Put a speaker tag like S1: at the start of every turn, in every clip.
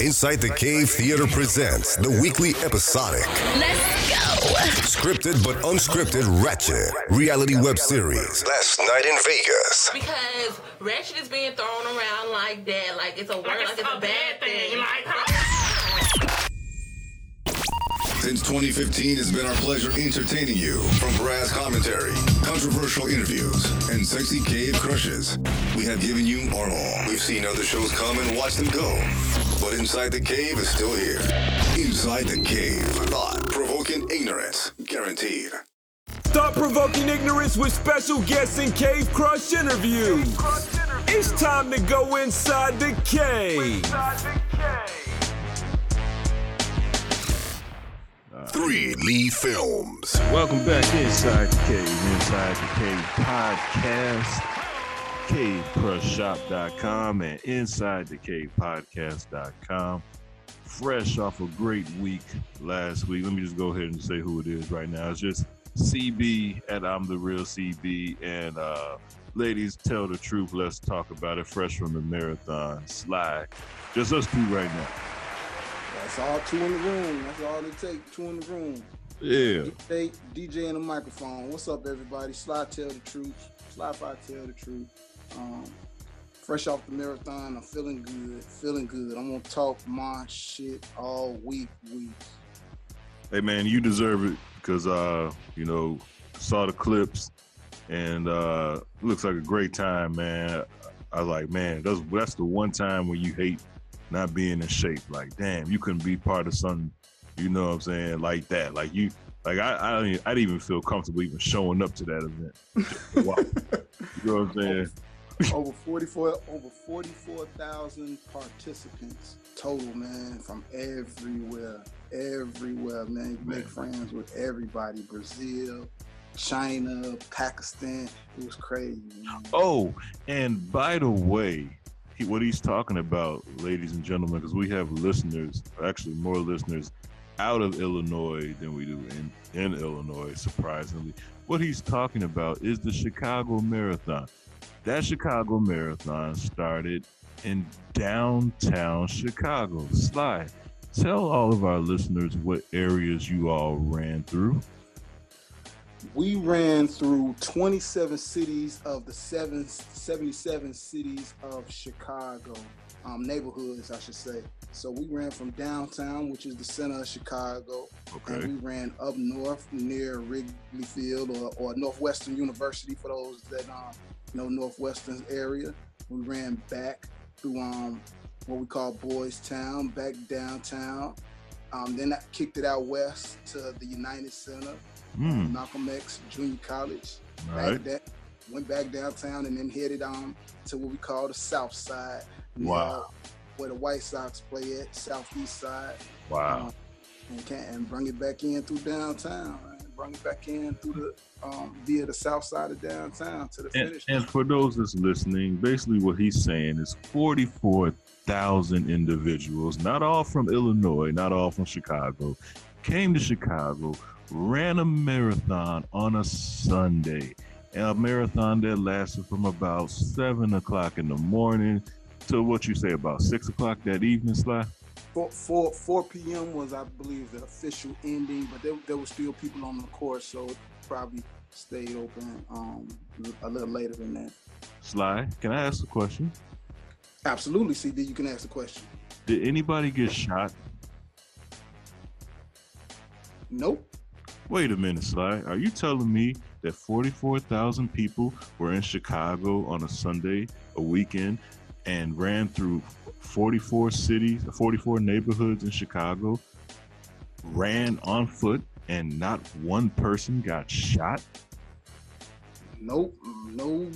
S1: Inside the Cave Theater presents the weekly episodic,
S2: Let's go.
S1: scripted but unscripted Ratchet reality web series. Last night in Vegas.
S3: because ratchet is being thrown around like that, like it's a word, like it's, a, bad thing. Like,
S1: Since 2015, it's been our pleasure entertaining you from brass commentary, controversial interviews, and sexy cave crushes. We have given you our all. We've seen other shows come and watched them go. But Inside the Cave is still here. Inside the Cave. Thought provoking ignorance. Guaranteed.
S4: Thought provoking ignorance with special guests and Cave Crush interviews. It's time to go inside the cave.
S1: 3 Lee Films.
S5: Welcome back inside the cave, inside the cave podcast, cavecrushshop.com and inside the cave podcast.com. Fresh off a great week last week. Let me just go ahead and say who it is right now. It's just CB at I'm the real CB and uh ladies tell the truth. Let's talk about it. Fresh from the marathon Sly. Just us two right now.
S6: That's all two in the room. That's all it takes. Two in the room.
S5: Yeah.
S6: DJ, DJ and a microphone. What's up, everybody? Sly tell the truth. Slide five tell the truth. Um, fresh off the marathon, I'm feeling good. Feeling good. I'm gonna talk my shit all week. Week.
S5: Hey man, you deserve it because uh, you know, saw the clips and uh looks like a great time, man. I was like, man, that's that's the one time when you hate not being in shape. Like, damn, you couldn't be part of something, you know what I'm saying, like that. Like you like I I don't even, I didn't even feel comfortable even showing up to that event. Wow. you know what I'm saying?
S6: over 44 over 44,000 participants total, man, from everywhere. Everywhere, man. You
S5: Man.
S6: make friends with everybody. Brazil, China, Pakistan. It was crazy. Man.
S5: Oh, and by the way, what he's talking about, ladies and gentlemen, because we have listeners, actually more listeners out of Illinois than we do in, in Illinois, surprisingly. What he's talking about is the Chicago Marathon. That Chicago Marathon started in downtown Chicago. Sly, tell all of our listeners what areas you all ran through.
S6: We ran through 27 cities of the seven, 77 cities of Chicago, um, neighborhoods, I should say. So we ran from downtown, which is the center of Chicago,
S5: Okay.
S6: and we ran up north near Wrigley Field or, or Northwestern University for those that um, know Northwestern area. We ran back through um, what we call Boys Town, back downtown. Um, then I kicked it out west to the United Center.
S5: Hmm.
S6: Malcolm X Junior College.
S5: All
S6: Back
S5: right.
S6: that, went back downtown and then headed on to what we call the South Side. near
S5: Wow.
S6: Where the White Sox play at, Southeast Side.
S5: Wow.
S6: Um, and, can, and bring it back in through downtown. Man. Bring it back in through the um, via the south side of downtown to the
S5: And,
S6: finish.
S5: and for those that's listening, basically what he's saying is 44,000 individuals, not all from Illinois, not all from Chicago, came to Chicago, ran a marathon on a Sunday. A marathon that lasted from about 7 o'clock in the morning to what you say, about 6 o'clock that evening, Sly?
S6: 4, 4, 4 p.m. was, I believe, the official ending, but there, there were still people on the course, so it probably stayed open um, a little later than that.
S5: Sly, can I ask a question?
S6: Absolutely, CD. You can ask the question.
S5: Did anybody get shot?
S6: Nope.
S5: Wait a minute, Sly. Are you telling me that 44,000 people were in Chicago on a Sunday, a weekend, and ran through 44 cities, 44 neighborhoods in Chicago, ran on foot, and not one person got shot?
S6: Nope. No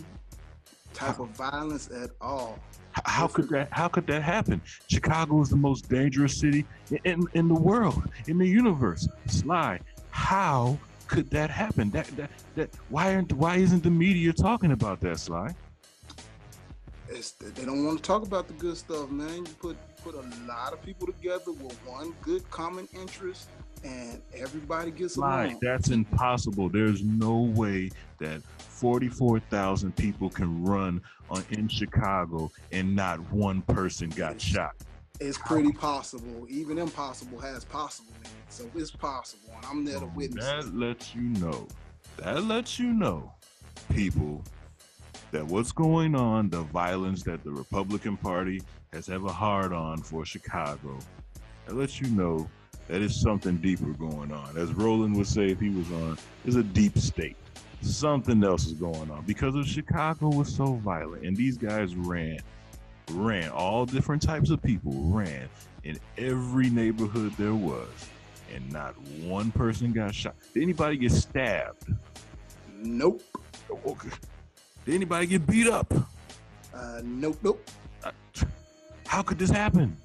S6: type of violence at all.
S5: How could that? How could that happen? Chicago is the most dangerous city in in the world, in the universe. Sly, how could that happen? That that that. Why aren't? Why isn't the media talking about that, Sly?
S6: It's, they don't want to talk about the good stuff, man. You put put a lot of people together with one good common interest, and everybody gets
S5: Sly,
S6: along.
S5: that's impossible. There's no way that 44,000 people can run on in Chicago and not one person got shot.
S6: It's pretty possible. Even impossible has possible in it. So it's possible. And I'm there to oh, witness.
S5: That it. lets you know. That lets you know, people, that what's going on, the violence that the Republican Party has ever hard on for Chicago, that lets you know that is something deeper going on. As Roland would say if he was on, there's a deep state. Something else is going on because of Chicago was so violent, and these guys ran, ran. All different types of people ran in every neighborhood there was, and not one person got shot. Did anybody get stabbed?
S6: Nope.
S5: Okay. Did anybody get beat up?
S6: Uh, nope, nope. Uh,
S5: how could this happen?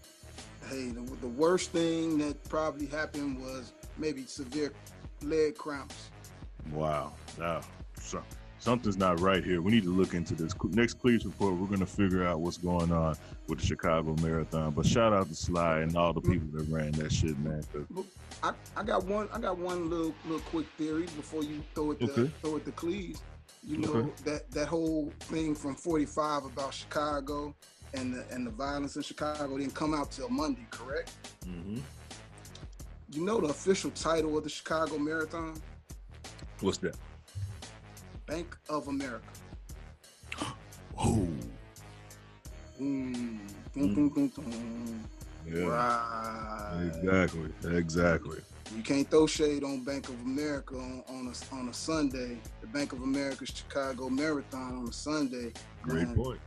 S6: hey, the, the worst thing that probably happened was maybe severe leg cramps.
S5: Wow. Now, so, something's not right here. We need to look into this. Next Cleats report, we're going to figure out what's going on with the Chicago Marathon. But shout out to Sly and all the people that ran that shit, man.
S6: I, I got one. I got one little little quick theory before you throw it to, okay. throw it to Cleves. You know okay. that that whole thing from 45 about Chicago and the and the violence in Chicago didn't come out till Monday, correct? Mm-hmm. You know the official title of the Chicago Marathon?
S5: What's that?
S6: Bank of America.
S5: oh.
S6: Mm. Mm.
S5: Yeah. Right. Exactly. Exactly.
S6: You can't throw shade on Bank of America on, on a on a Sunday. The Bank of America Chicago Marathon on a Sunday.
S5: Great point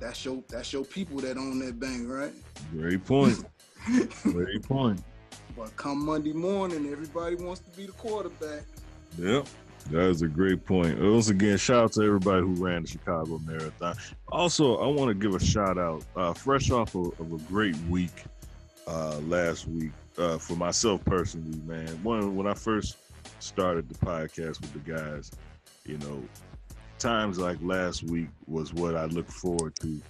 S6: that's your that's your people that own that bank, right?
S5: Great point. Great point.
S6: But come Monday morning, everybody wants to be the quarterback.
S5: Yep. That is a great point. Once again, shout out to everybody who ran the Chicago Marathon. Also, I want to give a shout out, uh, fresh off of, of, a great week uh, last week uh, for myself personally, man. One when I first started the podcast with the guys, you know, times like last week was what I look forward to.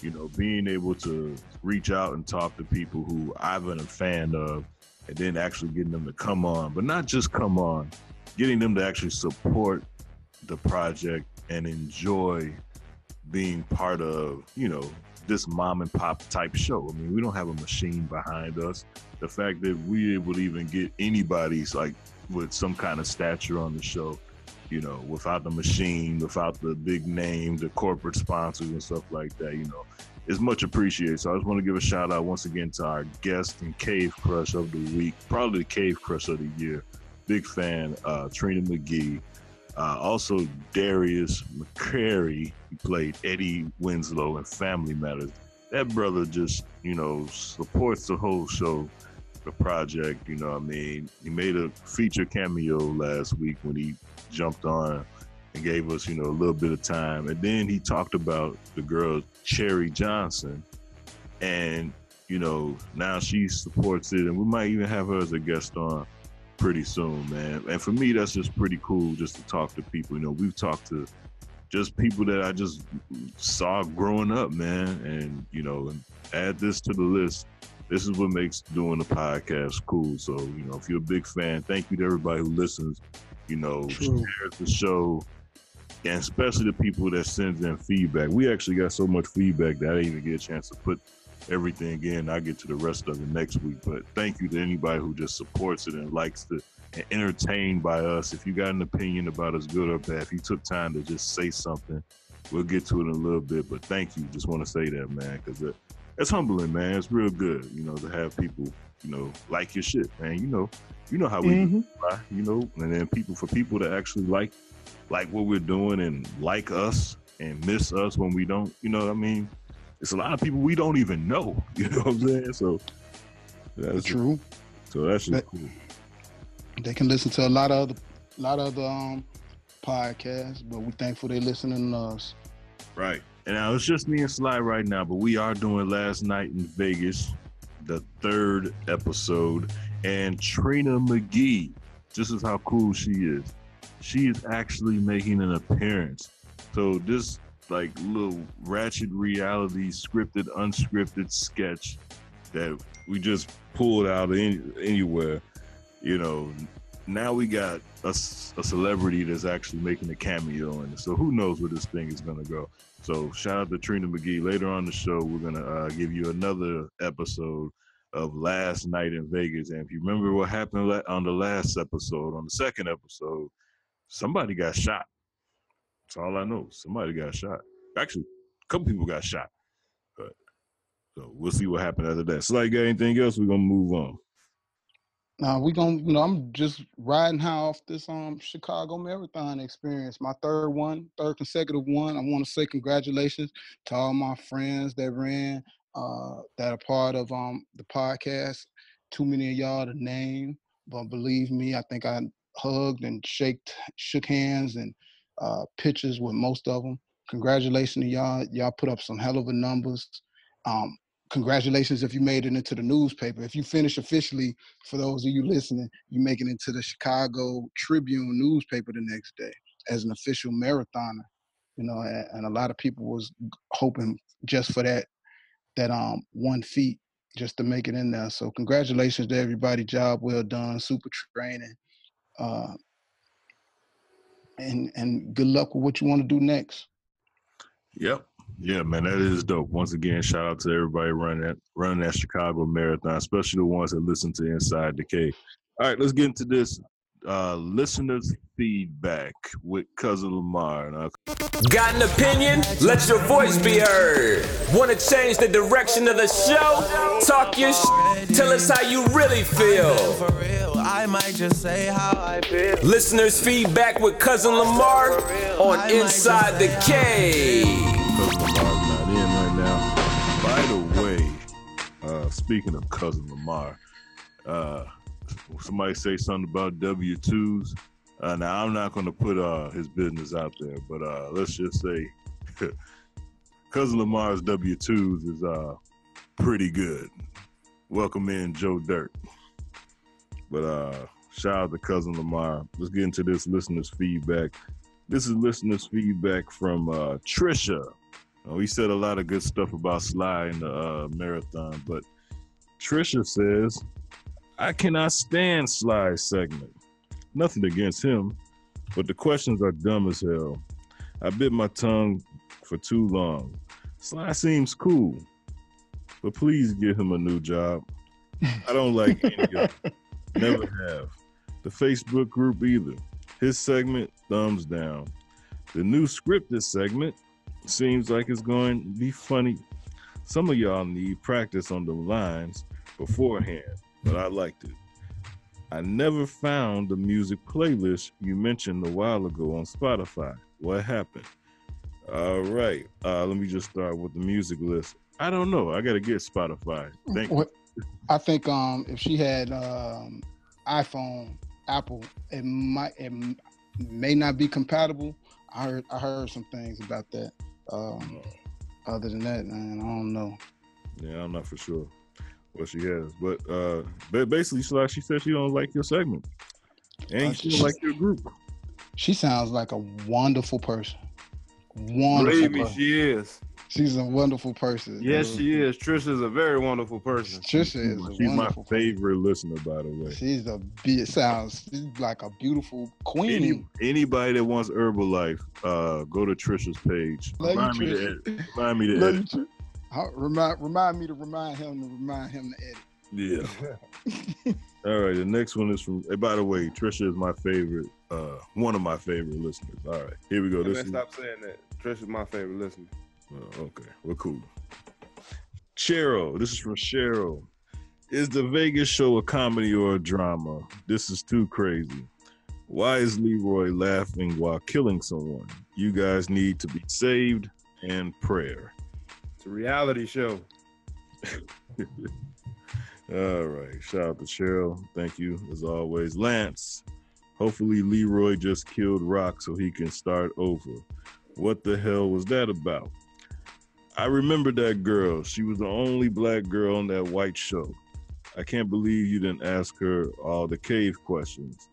S5: You know, being able to reach out and talk to people who I've been a fan of, and then actually getting them to come on, but not just come on, getting them to actually support the project and enjoy being part of, you know, this mom and pop type show. I mean, we don't have a machine behind us. The fact that able to even get anybody's like with some kind of stature on the show you know, without the machine, without the big name, the corporate sponsors and stuff like that, you know, is much appreciated. So I just want to give a shout out once again to our guest and cave crush of the week, probably the cave crush of the year. Big fan, uh, Trina McGee. Uh, also, Darius McCrary, he played Eddie Winslow in Family Matters. That brother just, you know, supports the whole show, the project. You know, I mean, he made a feature cameo last week when he jumped on and gave us, you know, a little bit of time. And then he talked about the girl Cherie Johnson, and you know, now she supports it, and we might even have her as a guest on pretty soon, man. And for me, that's just pretty cool just to talk to people. You know, we've talked to just people that I just saw growing up, man, and you know, and add this to the list. This is what makes doing the podcast cool. So, you know, if you're a big fan, thank you to everybody who listens you know, True. shares the show, and especially the people that sends in feedback. We actually got so much feedback that I didn't even get a chance to put everything in. I get to the rest of it next week. But thank you to anybody who just supports it and likes to and entertained by us. If you got an opinion about us, good or bad, if you took time to just say something, we'll get to it in a little bit. But thank you. Just want to say that, man, because it, it's humbling, man. It's real good, you know, to have people, you know, like your shit, man. You know, you know how we mm-hmm. do, you know, and then people for people to actually like like what we're doing and like us and miss us when we don't, you know what I mean? It's a lot of people we don't even know, you know what I'm saying? So
S6: that's true.
S5: So that's just cool.
S6: They can listen to a lot of other a lot of the um podcasts, but we're thankful they're listening to us.
S5: Right. And now it's just me and Sly right now, but we are doing last night in Vegas, the third episode and Trina McGee. This is how cool she is. She is actually making an appearance. So this like little ratchet reality scripted, unscripted sketch that we just pulled out any, anywhere, you know, now we got a, a, celebrity that's actually making a cameo it. So who knows where this thing is gonna go? So shout out to Trina McGee. Later on the show, we're gonna uh, give you another episode of last night in Vegas. And if you remember what happened on the last episode, on the second episode, somebody got shot. That's all I know. Somebody got shot. Actually, a couple people got shot. But so we'll see what happened after that. So, like, got anything else? We're gonna move on.
S6: Now we gonna, you know, I'm just riding high off this um Chicago Marathon experience, my third one, third consecutive one. I want to say congratulations to all my friends that ran, uh, that are part of um the podcast. Too many of y'all to name, but believe me, I think I hugged and shaked, shook hands and uh, pictures with most of them. Congratulations to y'all. Y'all put up some hell of a numbers. Um, congratulations if you made it into the newspaper. If you finish officially, for those of you listening, you make it into the Chicago Tribune newspaper the next day as an official marathoner. You know, and a lot of people was hoping just for that that um one feat just to make it in there. So congratulations to everybody. Job well done. Super training. Uh, and and good luck with what you want to do next.
S5: Yep. Yeah, man, that is dope. Once again, shout out to everybody running that running that Chicago Marathon, especially the ones that listen to Inside Cave. All right, let's get into this uh, listeners' feedback with Cousin Lamar. Now,
S4: Got an opinion? Let your voice be heard. Want to change the direction of the show? Talk your sh- Tell us how you really feel. I might just say how I feel. Listeners' feedback with Cousin Lamar on Inside the Cave.
S5: Cousin Lamar's not in right now. By the way, uh, speaking of cousin Lamar, uh, somebody say something about W twos. Uh, now I'm not going to put uh, his business out there, but uh, let's just say cousin Lamar's W twos is uh, pretty good. Welcome in Joe Dirt. But uh, shout out to cousin Lamar. Let's get into this listeners' feedback. This is listeners' feedback from uh, Trisha. We said a lot of good stuff about Sly in the marathon, but Trisha says, I cannot stand Sly's segment. Nothing against him, but the questions are dumb as hell. I bit my tongue for too long. Sly seems cool, but please give him a new job. I don't like any of them. Never have. The Facebook group either. His segment, thumbs down. The new scripted segment, seems like it's going to be funny. Some of y'all need practice on the lines beforehand, but I liked it. I never found the music playlist you mentioned a while ago on Spotify. What happened? All right. Uh, let me just start with the music list. I don't know. I got to get Spotify. Thank
S6: what, I think um, if she had um, iPhone, Apple, it might it may not be compatible. I heard I heard some things about that. Um, other than that, man, I don't know.
S5: Yeah, I'm not for sure what she has, but uh, but basically, she like she said she don't like your segment, and uh, she don't like your group.
S6: She sounds like a wonderful person. Wonderful.
S7: Believe me, she is.
S6: She's a wonderful person.
S7: Yes, she is. Trisha is a very wonderful person.
S6: Trisha is.
S5: She's
S6: my
S5: favorite person. listener, by the way.
S6: She's a. It sounds like a beautiful queen. Any,
S5: anybody that wants Herbalife, uh, go to Trisha's page. Remind me, Trisha. to, remind me to
S6: Love
S5: edit.
S6: You, remind, remind me to remind him to remind him to edit.
S5: Yeah. All right. The next one is from. Hey, by the way, Trisha is my favorite. Uh, one of my favorite listeners. All right. Here we go.
S7: Hey, this man, is, stop saying that. Trisha is my favorite listener.
S5: Oh, okay, we're cool. Cheryl, this is from Cheryl. Is the Vegas show a comedy or a drama? This is too crazy. Why is Leroy laughing while killing someone? You guys need to be saved and prayer.
S7: Reality show.
S5: All right. Shout out to Cheryl. Thank you as always. Lance, hopefully Leroy just killed Rock so he can start over. What the hell was that about? I remember that girl. She was the only black girl on that white show. I can't believe you didn't ask her all the cave questions.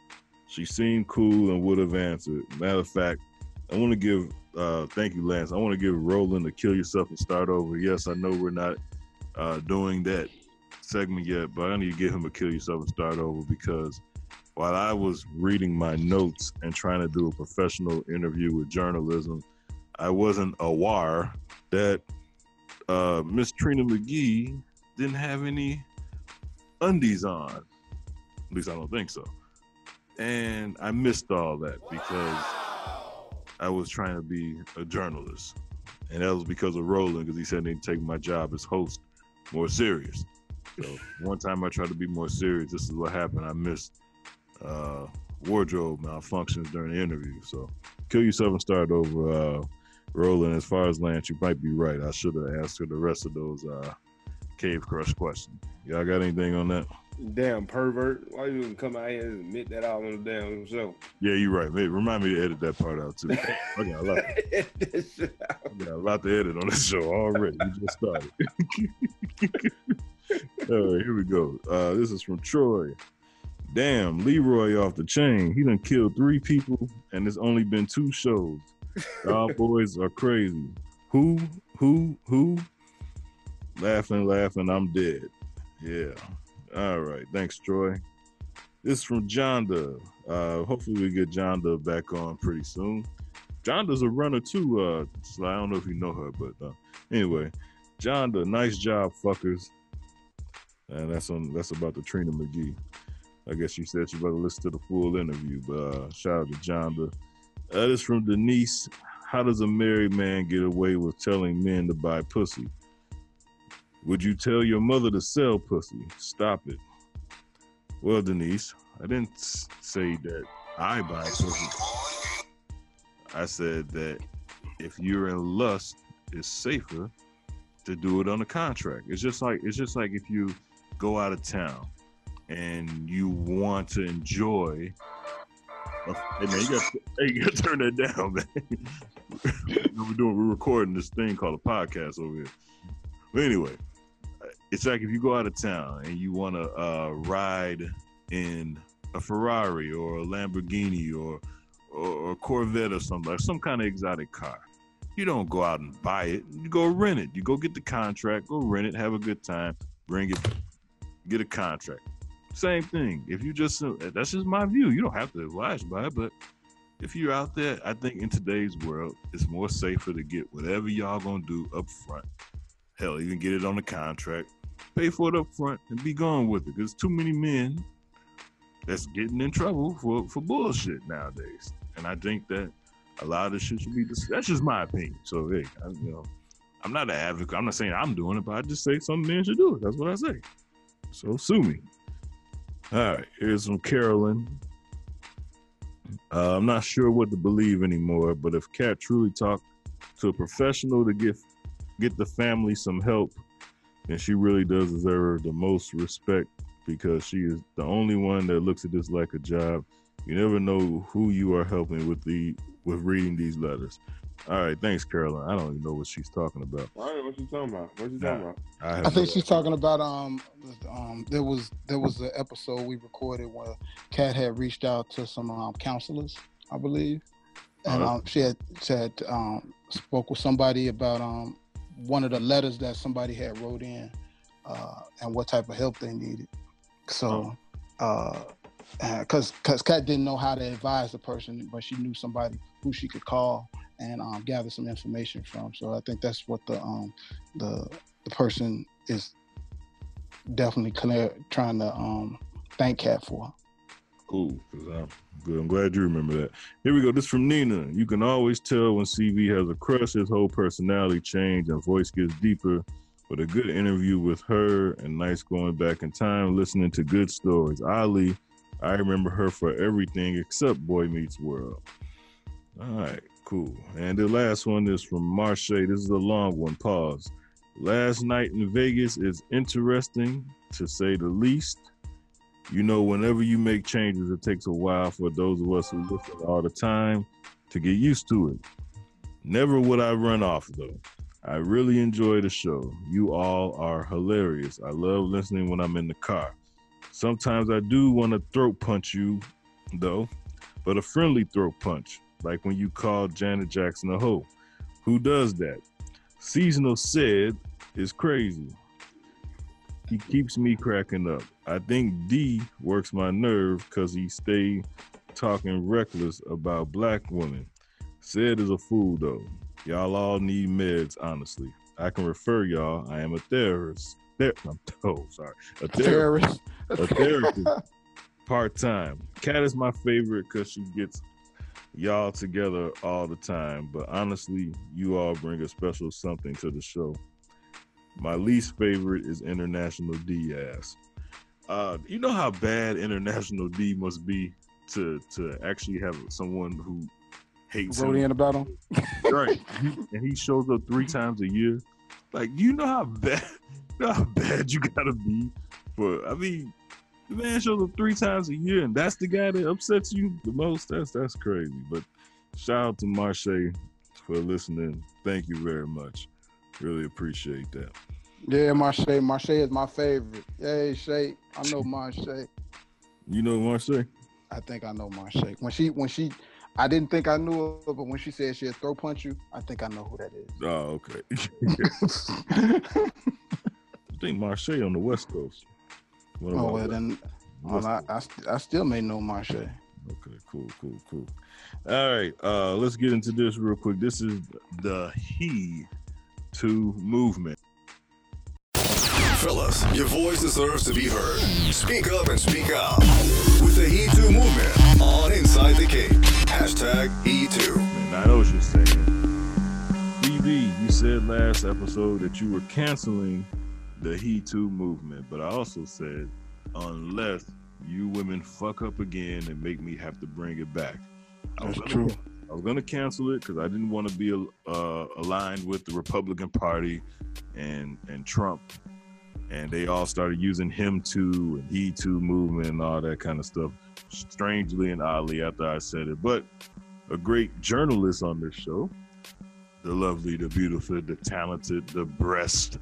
S5: She seemed cool and would have answered. Matter of fact, I want to give uh, thank you, Lance. I want to give Roland to kill yourself and start over. Yes, I know we're not uh, doing that segment yet, but I need to get him to kill yourself and start over because while I was reading my notes and trying to do a professional interview with journalism, I wasn't aware that uh, Miss Trina McGee didn't have any undies on. At least I don't think so. And I missed all that because I was trying to be a journalist. And that was because of Roland, because he said he'd take my job as host more serious. So one time I tried to be more serious. This is what happened. I missed uh, wardrobe malfunctions during the interview. So kill yourself and start over. Uh, Roland, as far as Lance, you might be right. I should have asked her the rest of those uh, cave crush questions. Y'all got anything on that?
S7: Damn pervert. Why you even come out here and admit that all on the damn show?
S5: Yeah, you're right. Maybe remind me to edit that part out too. I got a lot, I got a lot to edit on this show already. We just started. All right, here we go. Uh, this is from Troy. Damn, Leroy off the chain. He done killed three people, and it's only been two shows. Y'all boys are crazy. Who, who, who? Laughing, laughing, I'm dead. Yeah. All right. Thanks, Troy. This is from Jonda. Uh, hopefully we get Jonda back on pretty soon. Jonda's a runner too. Uh, so I don't know if you know her, but uh, anyway, Jonda, nice job, fuckers. And that's on. That's about the Trina McGee. I guess she said she better listen to the full interview. But uh, shout out to Jonda. That is from Denise. How does a married man get away with telling men to buy pussy? Would you tell your mother to sell pussy? Stop it. Well, Denise, I didn't say that I buy pussy. I said that if you're in lust, it's safer to do it on a contract. It's just like it's just like if you go out of town and you want to enjoy. Hey man, you got hey, you got to turn that down, man. we're doing we're recording this thing called a podcast over here. But anyway, it's like if you go out of town and you want to uh, ride in a Ferrari or a Lamborghini or, or a Corvette or something like some kind of exotic car. You don't go out and buy it. You go rent it. You go get the contract, go rent it, have a good time, bring it, get a contract. Same thing. If you just that's just my view. You don't have to oblige by it, but if you're out there, I think in today's world, it's more safer to get whatever y'all gonna do up front. Hell, even get it on the contract, pay for it up front, and be gone with it. There's too many men that's getting in trouble for for bullshit nowadays, and I think that a lot of this shit should be. That's just my opinion. So hey, I, you know, I'm not an advocate. I'm not saying I'm doing it, but I just say some men should do it. That's what I say. So sue me. All right, here's from Carolyn. Uh, I'm not sure what to believe anymore, but if Cat truly talked to a professional to get get the family some help, then she really does deserve the most respect because she is the only one that looks at this like a job. You never know who you are helping with the with reading these letters. All right, thanks, Carolyn. I don't even know what she's talking about.
S7: All right, what you talking about? What you
S5: Nah.
S7: talking about?
S5: I,
S8: I think
S5: no-
S8: she's talking about um um there was there was an episode we recorded where Kat had reached out to some um, counselors, I believe, and
S5: Uh-huh.
S8: um, she had she had um spoke with somebody about um one of the letters that somebody had wrote in uh and what type of help they needed. So uh because because Kat didn't know how to advise the person, but she knew somebody who she could call and um, gather some information from. So I think that's what the um the the person is definitely clear trying to um thank Kat for.
S5: Cool. 'cause I'm good. I'm glad you remember that. Here we go. This from Nina. You can always tell when CV has a crush, his whole personality change and voice gets deeper. But a good interview with her and nice going back in time, listening to good stories. Ali, I remember her for everything except Boy Meets World. All right, cool. And the last one is from Marche. This is a long one. Pause. Last night in Vegas is interesting to say the least. You know, whenever you make changes, it takes a while for those of us who listen all the time to get used to it. Never would I run off though. I really enjoy the show. You all are hilarious. I love listening when I'm in the car. Sometimes I do want to throat punch you, though, but a friendly throat punch, like when you called Janet Jackson a hoe. Who does that? Seasonal said is crazy. He keeps me cracking up. I think D works my nerve because he stay talking reckless about black women. Said is a fool though. Y'all all need meds, honestly. I can refer y'all. I am a therapist. Ther- I'm oh, sorry. A therapist. A therapist. Part time. Cat is my favorite because she gets y'all together all the time. But honestly, you all bring a special something to the show. My least favorite is International D ass. Uh, you know how bad International D must be to to actually have someone who hates
S8: Wrote in about him.
S5: right. and he shows up three times a year. Like, you know how bad, you know how bad you gotta be for. I mean, the man shows up three times a year, and that's the guy that upsets you the most. That's that's crazy. But shout out to Marche for listening. Thank you very much. Really appreciate that.
S8: Yeah, Marche. Marche is my favorite. Hey, Shay. I know Marche.
S5: You know Marche?
S8: I think I know Marche. When she when she I didn't think I knew her, but when she said she'd throw punch you, I think I know who that is.
S5: Oh, okay. I think Marche on the West Coast. Of
S8: oh well then well, I, I, I still may know Marche.
S5: Okay, cool, cool, cool. All right, uh, let's get into this real quick. This is the He Two movement.
S1: Fellas, your voice deserves to be heard. Speak up and speak out. With the He Too movement on Inside the Cave. Hashtag He Too.
S5: And I know what you're saying. BB, you said last episode that you were canceling the He Too movement, but I also said unless you women fuck up again and make me have to bring it back. I was
S8: That's
S5: gonna-
S8: true.
S5: I was going to cancel it because I didn't want to be uh, aligned with the Republican Party and and Trump, and they all started using him too and he too movement and all that kind of stuff. Strangely and oddly, after I said it, but a great journalist on this show, the lovely, the beautiful, the talented, the breast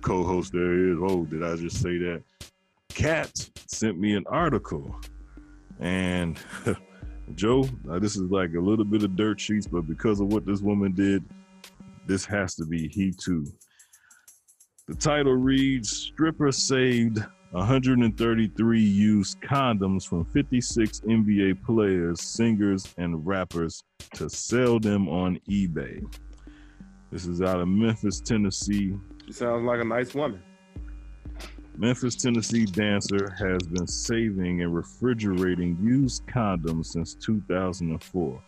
S5: co-host there is. Oh, did I just say that? Kat sent me an article, and. Joe, this is like a little bit of dirt sheets, but because of what this woman did, this has to be he too. The title reads Stripper saved 133 used condoms from 56 NBA players, singers, and rappers to sell them on eBay. This is out of Memphis, Tennessee.
S7: She sounds like a nice woman.
S5: Memphis, Tennessee dancer has been saving and refrigerating used condoms since 2004.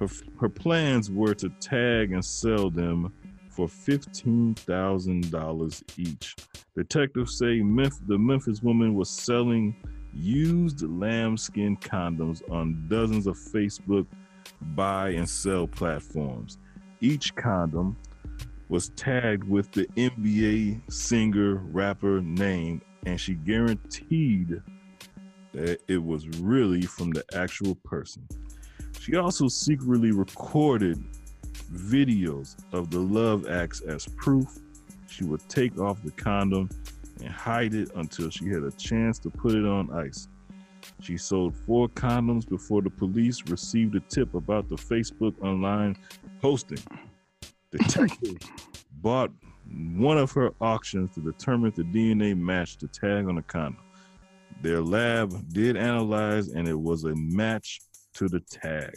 S5: Her, her plans were to tag and sell them for $15,000 each. Detectives say the Memphis woman was selling used lambskin condoms on dozens of Facebook buy and sell platforms. Each condom was tagged with the NBA singer rapper name, and she guaranteed that it was really from the actual person. She also secretly recorded videos of the love acts as proof. She would take off the condom and hide it until she had a chance to put it on ice. She sold four condoms before the police received a tip about the Facebook online posting. Detective bought one of her auctions to determine if the DNA matched the tag on the condom. Their lab did analyze and it was a match to the tag.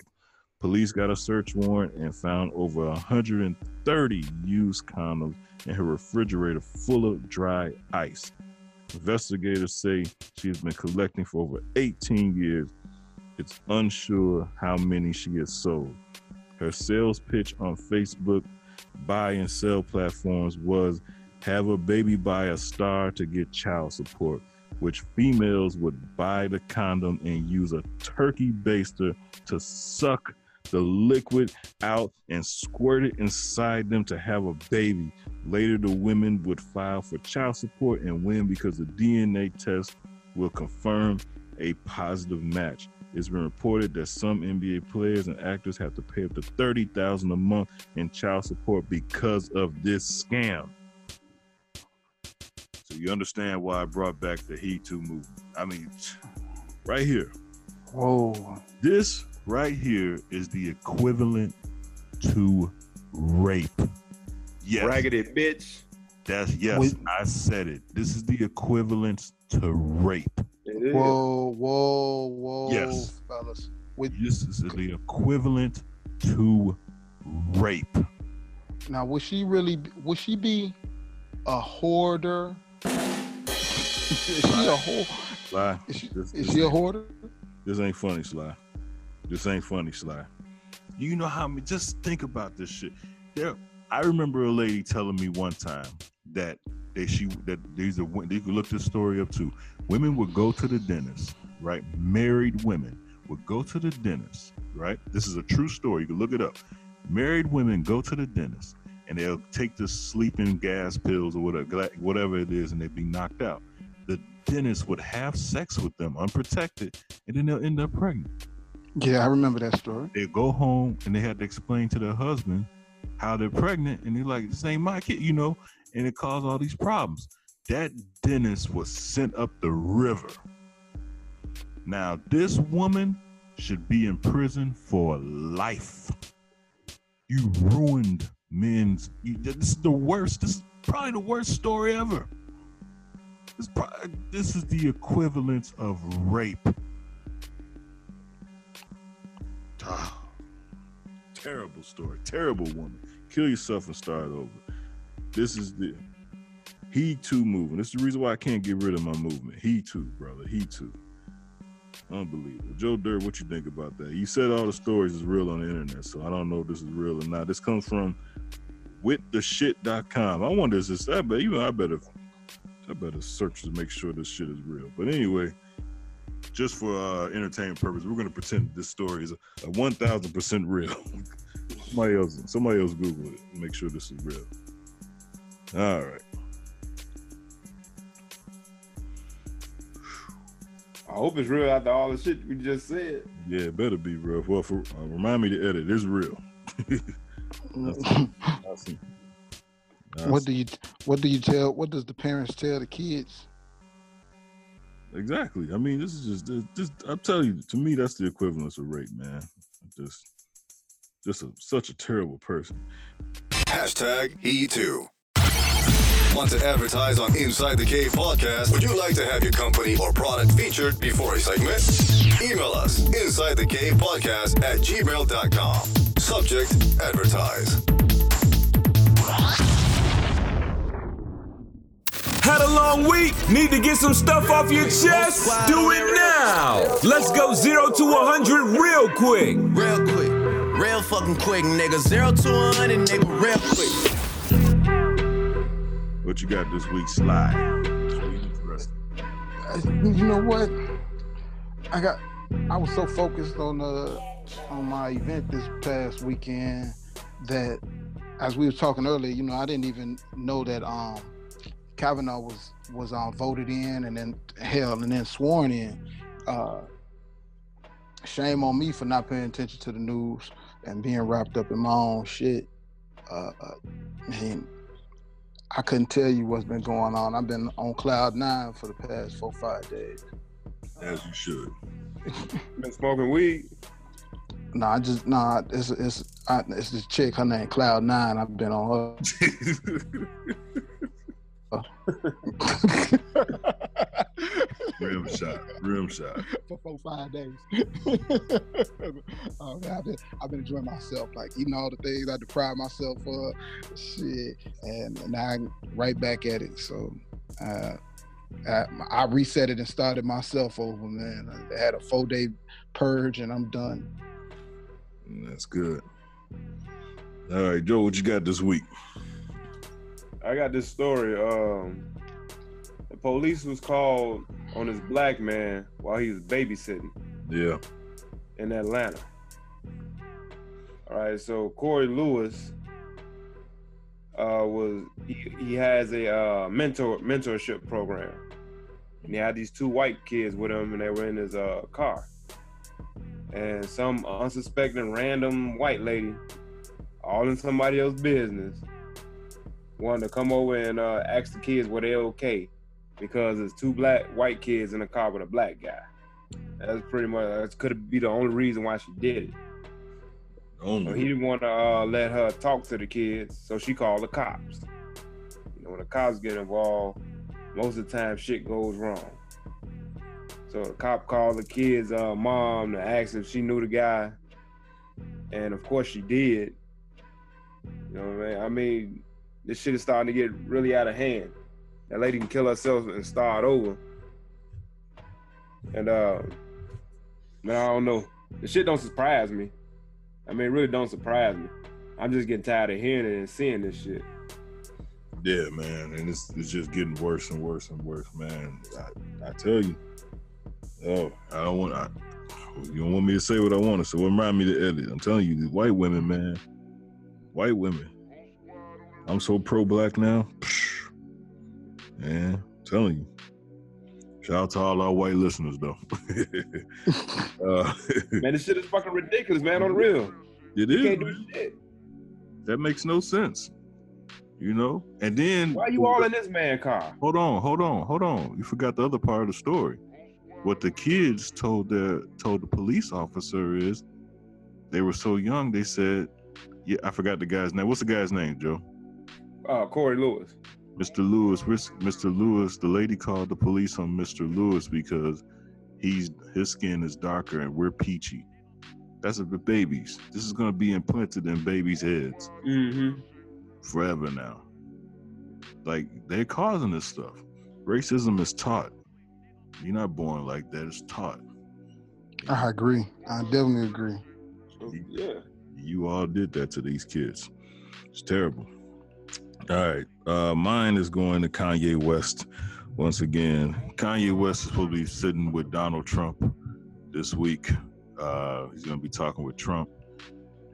S5: Police got a search warrant and found over 130 used condoms in her refrigerator full of dry ice. Investigators say she has been collecting for over 18 years. It's unsure how many she has sold. Her sales pitch on Facebook buy and sell platforms was have a baby by a star to get child support, which females would buy the condom and use a turkey baster to suck the liquid out and squirt it inside them to have a baby. Later, the women would file for child support and win because the DNA test will confirm a positive match. It's been reported that some NBA players and actors have to pay up to thirty thousand a month in child support because of this scam. So you understand why I brought back the He Too movement. I mean, right here,
S8: Whoa.
S5: this right here is the equivalent to rape. Yes.
S7: Raggedy bitch.
S5: That's yes,
S6: Wait.
S5: I said it. This is the equivalent to rape.
S6: Whoa, whoa, whoa,
S5: Yes.
S6: fellas. With
S5: This is the equivalent to rape.
S6: now, would she really? Would she be a hoarder? is she a whore?
S5: Sly,
S6: Is she,
S5: this,
S6: is
S5: this
S6: she a hoarder?
S5: this ain't funny, Sly. This ain't funny, Sly. You know how I many? Just think about this shit. There, I remember a lady telling me one time that they she that these are you can look this story up too. Women would go to the dentist, right? Married women would go to the dentist, right? This is a true story. You can look it up. Married women go to the dentist and they'll take the sleeping gas pills or whatever, whatever it is, and they'd be knocked out. The dentist would have sex with them unprotected, and then they'll end up pregnant.
S6: Yeah, I remember that story.
S5: They go home and they had to explain to their husband how they're pregnant, and they're like, "This ain't my kid," you know, and it caused all these problems. That dentist was sent up the river. Now, this woman should be in prison for life. You ruined men's. You, this is the worst. This is probably the worst story ever. This, this is the equivalent of rape. Ah, terrible story. Terrible woman. Kill yourself and start over. This is the he too movement. This is the reason why I can't get rid of my movement. He too, brother. He too. Unbelievable. Joe Dirt, what you think about that? You said all the stories is real on the internet, so I don't know if this is real or not. This comes from withtheshit.com. I wonder is this I bet you know I better I better search to make sure this shit is real. But anyway, just for uh entertainment purpose, we're gonna pretend this story is a one thousand percent real. somebody else somebody else Google it make sure this is real. All right.
S7: I hope it's real after all the shit we just said.
S5: Yeah, it better be real. Well, for, uh, remind me to edit. It's real. Awesome.
S6: what do you What do you tell? What does the parents tell the kids?
S5: Exactly. I mean, this is just this, this. I'm telling you, to me, that's the equivalence of rape, man. Just, just a, such a terrible person.
S1: Hashtag He Too. Want to advertise on Inside the Cave podcast? Would you like to have your company or product featured before a segment? Email us inside the cave podcast at gmail.com. Subject advertise.
S4: Had a long week? Need to get some stuff off your chest? Do it now! Let's go 0 to 100 real quick.
S9: Real quick. Real fucking quick, nigga. Zero to 100, nigga. Real quick.
S5: What you got this week, Sly? Sweet interesting.
S6: Uh, You know what? I got. I was so focused on uh on my event this past weekend that, as we were talking earlier, you know, I didn't even know that um Kavanaugh was was um voted in and then held and then sworn in. Uh, shame on me for not paying attention to the news and being wrapped up in my own shit. Uh, uh, man, I couldn't tell you what's been going on. I've been on cloud nine for the past four five days.
S5: As you should.
S7: Been smoking weed.
S6: Nah, I just nah. It's it's I, it's this chick. Her name Cloud Nine. I've been on her.
S5: Rim shot. Rim shot.
S6: for four five days. oh, man, I've been I've been enjoying myself, like eating all the things I deprived myself of, shit, and now I'm right back at it. So. Uh, I, I reset it and started myself over, man. I had a four day purge and I'm done.
S5: That's good. All right, Joe, what you got this week?
S7: I got this story. Um, the police was called on this black man while he was babysitting
S5: Yeah.
S7: in Atlanta. All right, so Corey Lewis uh, was he, he has a uh, mentor mentorship program, and he had these two white kids with him, and they were in his uh, car, and some unsuspecting random white lady, all in somebody else's business, wanted to come over and uh, ask the kids were they okay, because it's two black white kids in a car with a black guy. That's pretty much that could be the only reason why she did it. So he didn't want to uh, let her talk to the kids, so she called the cops. You And when the cops get involved, most of the time shit goes wrong. So the cop called the kid's uh, mom to ask if she knew the guy, and of course she did. You know what I mean? I mean, this shit is starting to get really out of hand. That lady can kill herself and start over. And uh, man, I don't know. The shit don't surprise me. I mean, really don't surprise me. I'm just getting tired of hearing it and seeing this shit.
S5: Yeah, man, and it's it's just getting worse and worse and worse, man. I, I tell you, oh, I don't want. I, you don't want me to say what I want to, so remind me to edit. I'm telling you, the white women, man, white women. I'm so pro black now, man. I'm telling you. Shout out to all our white listeners, though.
S7: uh, man, this shit is fucking ridiculous, man. On the real,
S5: it
S7: you
S5: is.
S7: can't do shit.
S5: That makes no sense. You know? And then
S7: Why are you all in this man car?
S5: Hold on, hold on, hold on. You forgot the other part of the story. What the kids told their told the police officer is they were so young, they said, Yeah, I forgot the guy's name. What's the guy's name, Joe?
S7: Uh Corey Lewis.
S5: Mr. Lewis, Mr. Lewis, the lady called the police on Mr. Lewis because he's his skin is darker and we're peachy. That's a the babies. This is gonna be implanted in babies' heads.
S7: Mm-hmm.
S5: Forever now. Like they're causing this stuff. Racism is taught. You're not born like that, it's taught.
S8: I agree. I definitely agree.
S7: Yeah.
S5: You all did that to these kids. It's terrible. All right. Uh, mine is going to Kanye West once again. Kanye West is supposed to be sitting with Donald Trump this week. Uh, he's going to be talking with Trump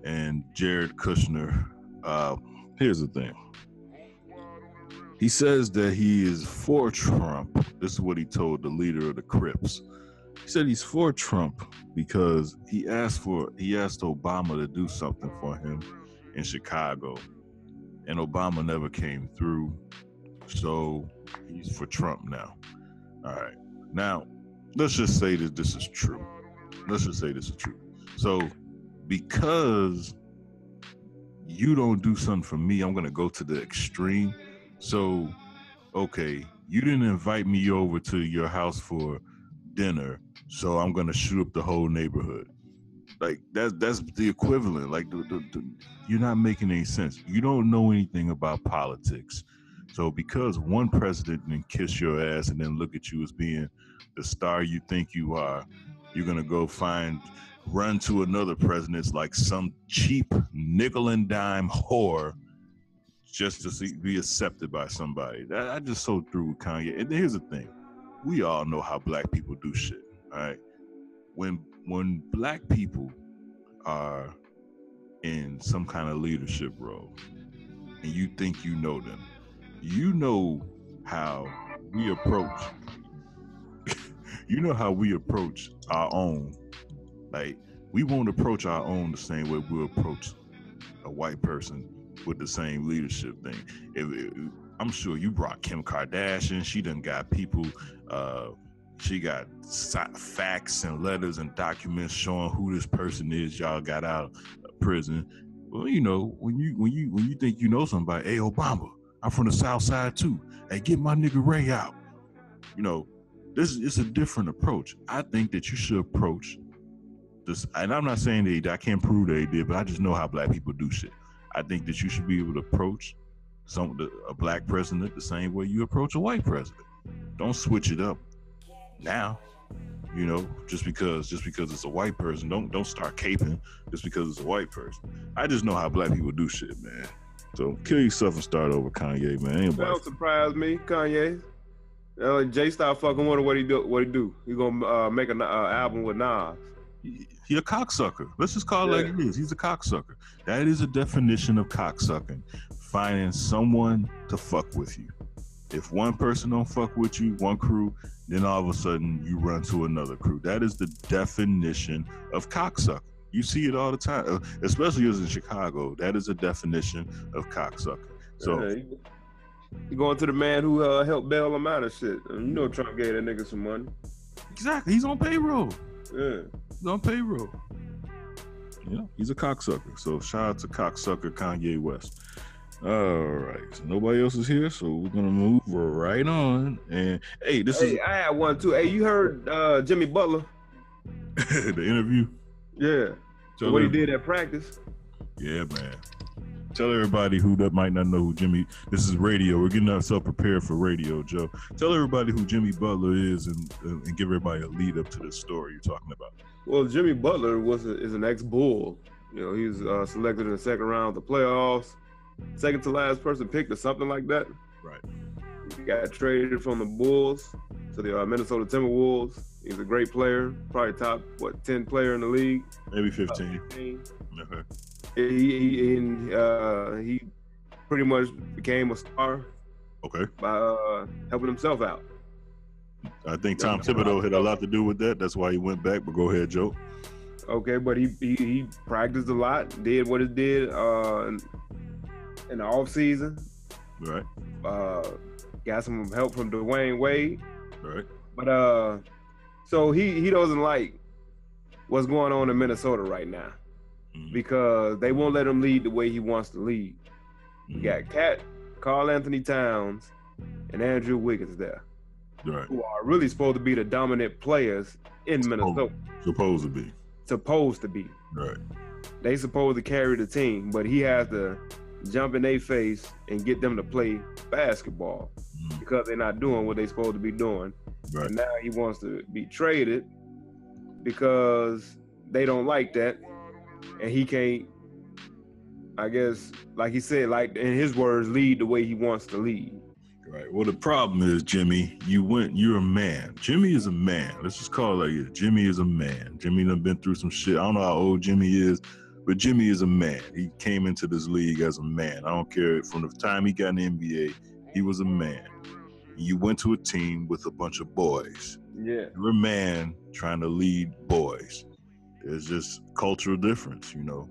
S5: and Jared Kushner. Uh, here's the thing. He says that he is for Trump. This is what he told the leader of the Crips. He said he's for Trump because he asked for he asked Obama to do something for him in Chicago and Obama never came through. So he's for Trump now. All right. Now, let's just say that this is true. Let's just say this is true. So, because you don't do something for me, I'm going to go to the extreme. So, okay, you didn't invite me over to your house for dinner, so I'm going to shoot up the whole neighborhood. Like that's that's the equivalent. Like the, the, the, you're not making any sense. You don't know anything about politics. So because one president can kiss your ass and then look at you as being the star you think you are, you're gonna go find run to another president's like some cheap nickel and dime whore just to see, be accepted by somebody. That I just so through with Kanye. And here's the thing: we all know how black people do shit. All right, when when black people are in some kind of leadership role and you think you know them, you know how we approach you know how we approach our own. Like we won't approach our own the same way we approach a white person with the same leadership thing. If, if, I'm sure you brought Kim Kardashian. She done got people uh, she got facts and letters and documents showing who this person is. Y'all got out of prison. Well, you know, when you when you when you think you know somebody, hey Obama, I'm from the South Side too. Hey, get my nigga Ray out. You know, this is it's a different approach. I think that you should approach this, and I'm not saying that I can't prove that they did, but I just know how black people do shit. I think that you should be able to approach some a black president the same way you approach a white president. Don't switch it up now. You know, just because just because it's a white person, don't don't start caping just because it's a white person. I just know how black people do shit, man. So kill yourself and start over, Kanye, man. Anybody.
S7: That don't surprise me, Kanye. Uh, Jay start fucking with what he do. What he do? He gonna uh, make an uh, album with Nas.
S5: He, he a cocksucker. Let's just call it yeah. like it is. He's a cocksucker. That is a definition of cocksucking. Finding someone to fuck with you. If one person don't fuck with you, one crew, then all of a sudden you run to another crew. That is the definition of cocksucker. You see it all the time, uh, especially as in Chicago. That is a definition of cocksucker. So
S7: yeah, you going to the man who uh, helped bail him out of shit. You know Trump gave that nigga some money.
S5: Exactly. He's on payroll.
S7: Yeah.
S5: He's on payroll. Yeah, he's a cocksucker. So shout out to cocksucker Kanye West. All right. So nobody else is here, so we're gonna move right on. And hey, this
S7: Hey,
S5: is
S7: I had one too. Hey, you heard uh, Jimmy Butler?
S5: the interview.
S7: Yeah.
S5: Tell
S7: what he
S5: every-
S7: did at practice.
S5: Yeah, man. Tell everybody who that might not know who Jimmy. This is radio. We're getting ourselves prepared for radio, Joe. Tell everybody who Jimmy Butler is, and and give everybody a lead up to this story you're talking about.
S7: Well, Jimmy Butler was a, is an ex-Bull. You know, he was uh, selected in the second round of the playoffs, second to last person picked or something like that.
S5: Right.
S7: He got traded from the Bulls to the uh, Minnesota Timberwolves. He's a great player, probably top what ten player in the league.
S5: Maybe 15.
S7: 15.
S5: Okay.
S7: He he, and, uh, he pretty much became a star
S5: Okay.
S7: by uh, helping himself out.
S5: I think Tom Thibodeau had a lot to do with that. That's why he went back. But go ahead, Joe.
S7: Okay, but he he, he practiced a lot, did what it did uh, in, the off season.
S5: Right.
S7: Uh, got some help from Dwayne Wade,
S5: right.
S7: but uh, so he he doesn't like what's going on in Minnesota right now
S5: Mhm.
S7: because they won't let him lead the way he wants to lead. You
S5: Mhm.
S7: got Cat, Carl Anthony Towns, and Andrew Wiggins there,
S5: right.
S7: who are really supposed to be the dominant players in Minnesota.
S5: Supposed to be.
S7: Supposed to be.
S5: Right.
S7: they supposed to carry the team, but he has to jump in their face and get them to play basketball
S5: Mhm.
S7: because they're not doing what they're supposed to be doing.
S5: Right.
S7: And now he wants to be traded because they don't like that, and he can't. I guess, like he said, like in his words, lead the way he wants to lead.
S5: Right. Well, the problem is, Jimmy, you went, you're a man. Jimmy is a man. Let's just call it like it. Jimmy is a man. Jimmy done been through some shit. I don't know how old Jimmy is, but Jimmy is a man. He came into this league as a man. I don't care. From the time he got in the NBA, he was a man. You went to a team with a bunch of boys.
S7: Yeah.
S5: You're a man trying to lead boys. There's just cultural difference, you know.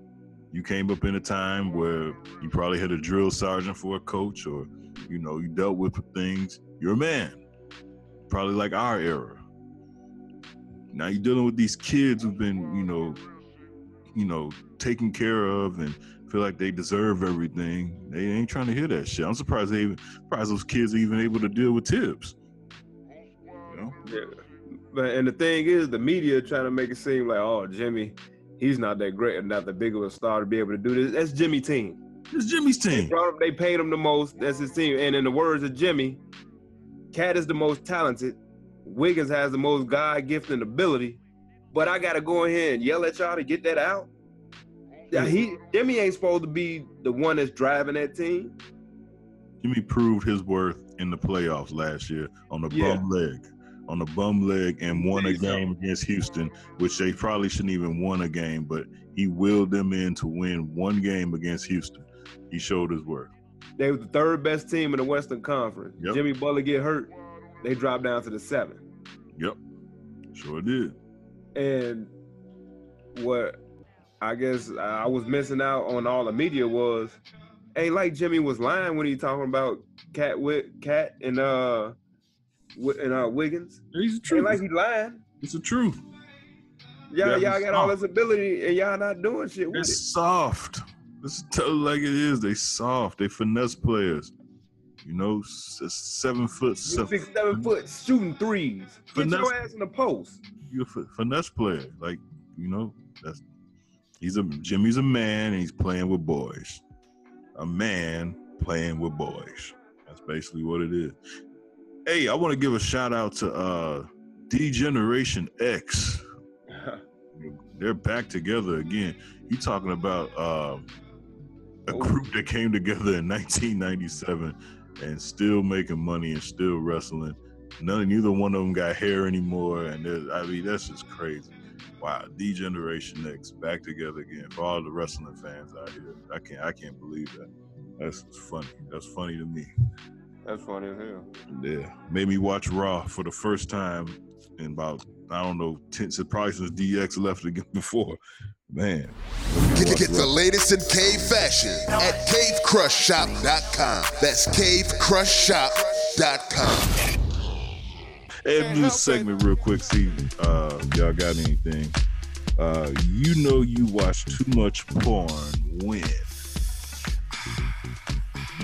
S5: You came up in a time where you probably had a drill sergeant for a coach, or you know, you dealt with things. You're a man, probably like our era. Now you're dealing with these kids who've been, you know, you know, taken care of and feel like they deserve everything. They ain't trying to hear that shit. I'm surprised they even surprised those kids are even able to deal with tips. You know?
S7: Yeah. But and the thing is, the media trying to make it seem like, oh, Jimmy, he's not that great and not the big of a star to be able to do this. That's Jimmy team.
S5: It's Jimmy's
S7: They,
S5: team.
S7: brought him, they paid him the most. That's his team. And in the words of Jimmy, Cat is the most talented. Wiggins has the most God gifted ability. But I gotta go in here and yell at y'all to get that out. Yeah, he Jimmy ain't supposed to be the one that's driving that team.
S5: Jimmy proved his worth in the playoffs last year on the
S7: Yeah.
S5: bum leg. On the bum leg and won a
S7: There you go.
S5: game against Houston, which they probably shouldn't even won a game, but he willed them in to win one game against Houston. He showed his worth.
S7: They were the third best team in the Western Conference.
S5: Yep.
S7: Jimmy Butler get hurt, they drop down to the seventh.
S5: Yep. Sure did.
S7: And what I guess I was missing out on all the media was ain't like Jimmy was lying when he talking about Cat Wick Cat and uh and uh Wiggins.
S5: He's the truth.
S7: Ain't like he lying.
S5: it's the truth.
S7: Y'all
S5: Yeah,
S7: y'all got all this ability and y'all not doing shit with
S5: They're
S7: it.
S5: soft. Let's tell like it is. They soft. They finesse players. You know, seven foot, seven,
S7: six seven foot shooting threes. Get
S5: Finesse-
S7: your ass in the post.
S5: you're a finesse player. Like, you know, that's he's a Jimmy's a man and he's playing with boys. A man playing with boys. That's basically what it is. Hey, I want to give a shout out to uh D-Generation X. They're back together again. You talking about uh, a
S7: Oh.
S5: group that came together in 1997 and still making money and still wrestling. None, neither one of them got hair anymore, and I mean that's just crazy. Wow, D Generation X back together again for all the wrestling fans out here. I can't, I can't believe that. That's funny. That's funny to me.
S7: That's funny as hell.
S5: Yeah, made me watch Raw for the first time in about I don't know, ten, probably since DX left again before. Man,
S10: Get, get, get the latest in cave fashion at cavecrushshop.com. That's cavecrushshop.com.
S5: Hey, do this segment real quick. See, uh, y'all got anything? Uh, you know you watch too much porn when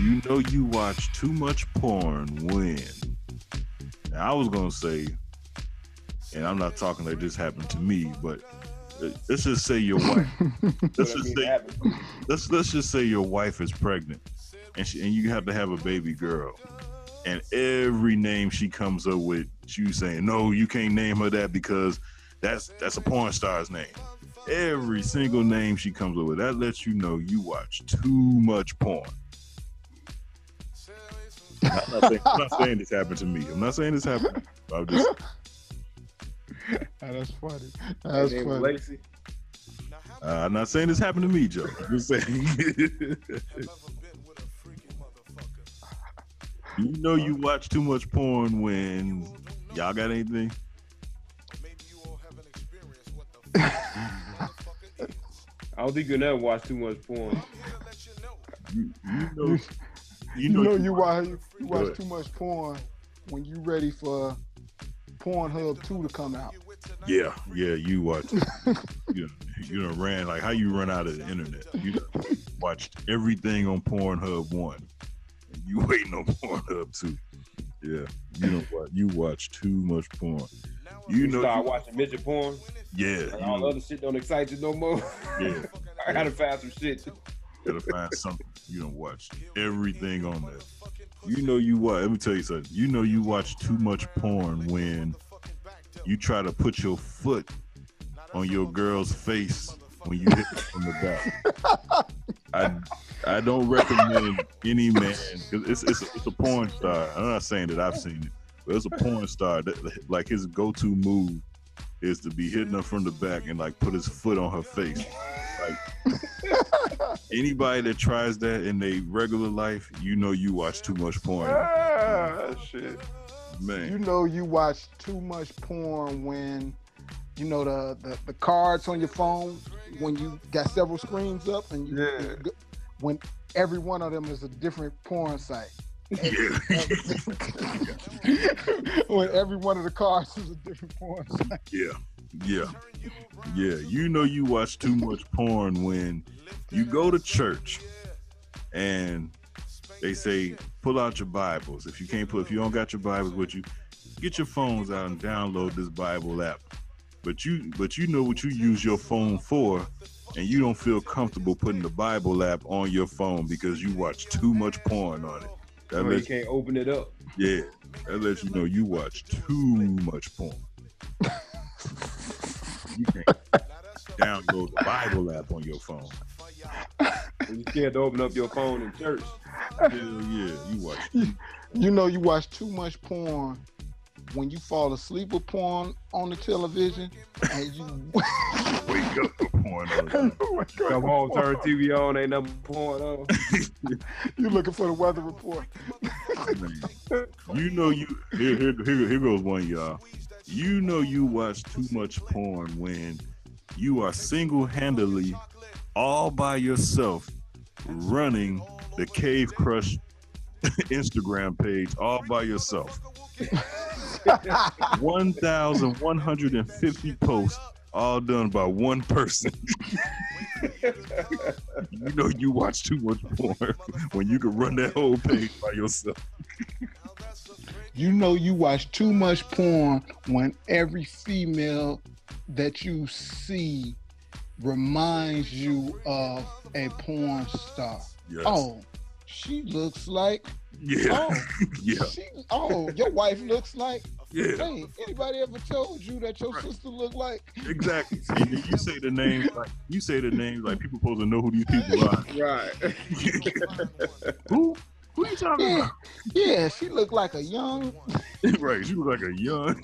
S5: You know you watch too much porn when. Now, I was gonna say, and I'm not talking like this happened to me, but let's just say your wife. let's just say, let's let's just say your wife is pregnant, and she, and you have to have a baby girl, and every name she comes up with, you saying no, you can't name her that because that's that's a porn star's name. Every single name she comes up with, that lets you know you watch too much porn. I'm not, saying, I'm not saying this happened to me. I'm not saying this happened. I'm just
S6: that's funny. That's funny. Lacey.
S5: Uh, I'm not saying this happened to me, Joe. I'm just saying. you know you watch too much porn when y'all got anything?
S7: I don't think you'll never watch too much porn.
S5: You, you know,
S6: you know, you, know you watch you watch too much porn when you ready for Pornhub two to come out.
S5: Yeah, yeah, you watch. you you know ran like how you run out of the internet. You watched everything on Pornhub one. And you waiting on Pornhub two. Yeah, you know what? You watch too much porn. You, know,
S7: start you, watching midget porn.
S5: Yeah,
S7: like all know. other shit don't excite you no more.
S5: Yeah,
S7: I gotta find some shit.
S5: Gotta find something. You don't watch everything on there. You know you watch. Let me tell you something. You know you watch too much porn when you try to put your foot on your girl's face when you hit it from the back. I I don't recommend any man. It's it's a, it's a porn star. I'm not saying that I've seen it, but it's a porn star that like his go-to move is to be hitting her from the back and like put his foot on her face. Like anybody that tries that in their regular life, you know you watch too much porn.
S7: Ah, shit.
S5: Man.
S6: You know you watch too much porn when you know the, the, the cards on your phone when you got several screens up and you,
S7: yeah. you
S6: when every one of them is a different porn site.
S5: Yeah.
S6: when every one of the cars is a different porn.
S5: Yeah. Yeah. Yeah. You know you watch too much porn when you go to church and they say pull out your Bibles. If you can't pull if you don't got your Bibles with you, get your phones out and download this Bible app. But you but you know what you use your phone for and you don't feel comfortable putting the Bible app on your phone because you watch too much porn on it.
S7: That or you can't open it up.
S5: Yeah. That lets you know you watch too much porn. you can't download the Bible app on your phone.
S7: you scared to open up your phone in church.
S5: Hell yeah, you watch.
S6: You know you watch too much porn when you fall asleep with porn on the television and you
S5: wake up with porn on.
S7: Come home, turn TV on, ain't nothing porn on.
S6: you looking for the weather report.
S5: you know you here, here here here goes one y'all. You know you watch too much porn when you are single-handedly all by yourself running the Cave Crush Instagram page all by yourself. 1,150 posts, all done by one person. you know you watch too much porn when you can run that whole page by yourself.
S6: You know you watch too much porn when every female that you see reminds you of a porn star.
S5: Yes.
S6: Oh, she looks like
S5: yeah.
S6: Oh,
S5: yeah.
S6: She, oh, your wife looks like.
S5: Yeah.
S6: Hey, anybody ever told you that your
S5: right.
S6: sister looked like?
S5: Exactly. And you say the names like you say the names like people supposed to know who these people are.
S7: Right.
S5: who? Who are you talking
S6: yeah.
S5: about?
S6: Yeah, she looked like a young.
S5: right. She looked like a young.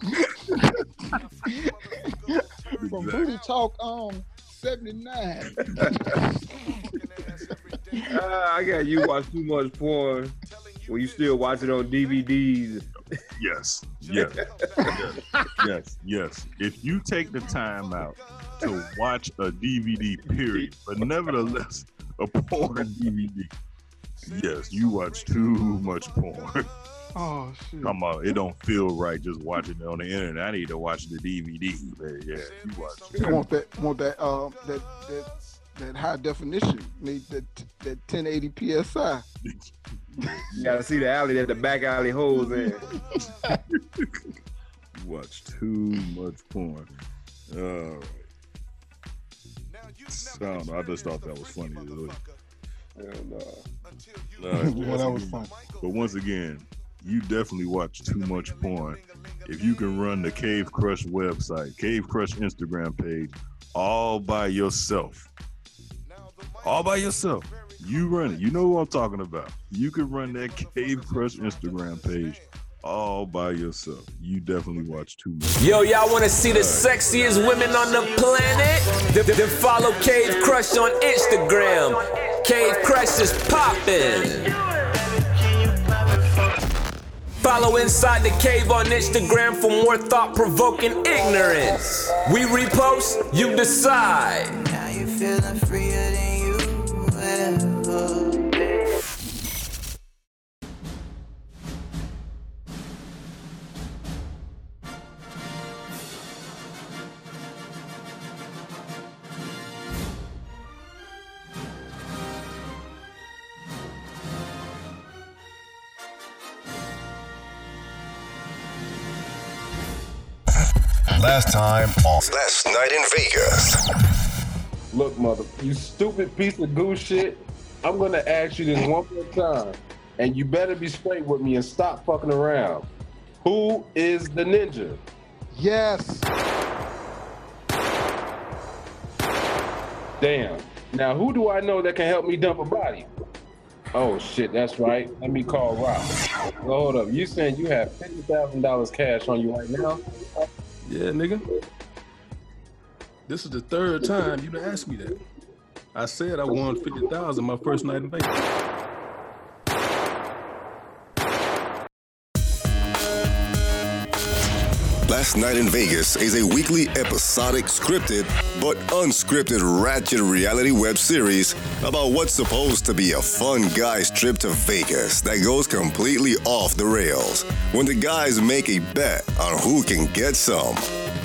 S6: From Booty Talk um 79.
S7: Uh, I got you watch too much porn when you still watch it on DVDs.
S5: Yes, yes, yes, yes, yes. If you take the time out to watch a DVD, period, but nevertheless a porn DVD, yes, you watch too much porn.
S6: Oh shit!
S5: Come on, it don't feel right just watching it on the internet. I need to watch the DVD. But yeah, you watch.
S6: You want that? Want that? Um, that that that high definition, need that that 1080 psi.
S7: You gotta see the alley that the back alley holes in.
S5: Watch too much porn. All right. So, I know. I just thought that was funny. Really.
S7: And, uh,
S5: Uh,
S6: Well, that was fun.
S5: But once again, you definitely watch too much porn. If you can run the Cave Crush website, Cave Crush Instagram page, all by yourself, all by yourself, you run it. You know who I'm talking about. You can run that Cave Crush Instagram page all by yourself. You definitely watch too much.
S4: Yo, y'all wanna see the sexiest women on the planet? Then, then follow Cave Crush on Instagram. Cave Crush is popping. Follow Inside the Cave on Instagram for more thought provoking ignorance. We repost, you decide.
S11: Now you feeling freer
S1: Last time on Last Night in Vegas.
S7: look, mother, you stupid piece of goose shit. I'm gonna ask you this one more time, and you better be straight with me and stop fucking around. Who is the ninja?
S6: Yes.
S7: Damn. Now, who do I know that can help me dump a body? Oh shit, that's right. Let me call Rob. Well, hold up. You saying you have fifty thousand dollars cash on you right now?
S12: Yeah, nigga. This is the third time you done asked me that. I said I won fifty thousand my first night in Vegas.
S1: Last Night in Vegas is a weekly episodic scripted but unscripted ratchet reality web series about what's supposed to be a fun guy's trip to Vegas that goes completely off the rails when the guys make a bet on who can get some.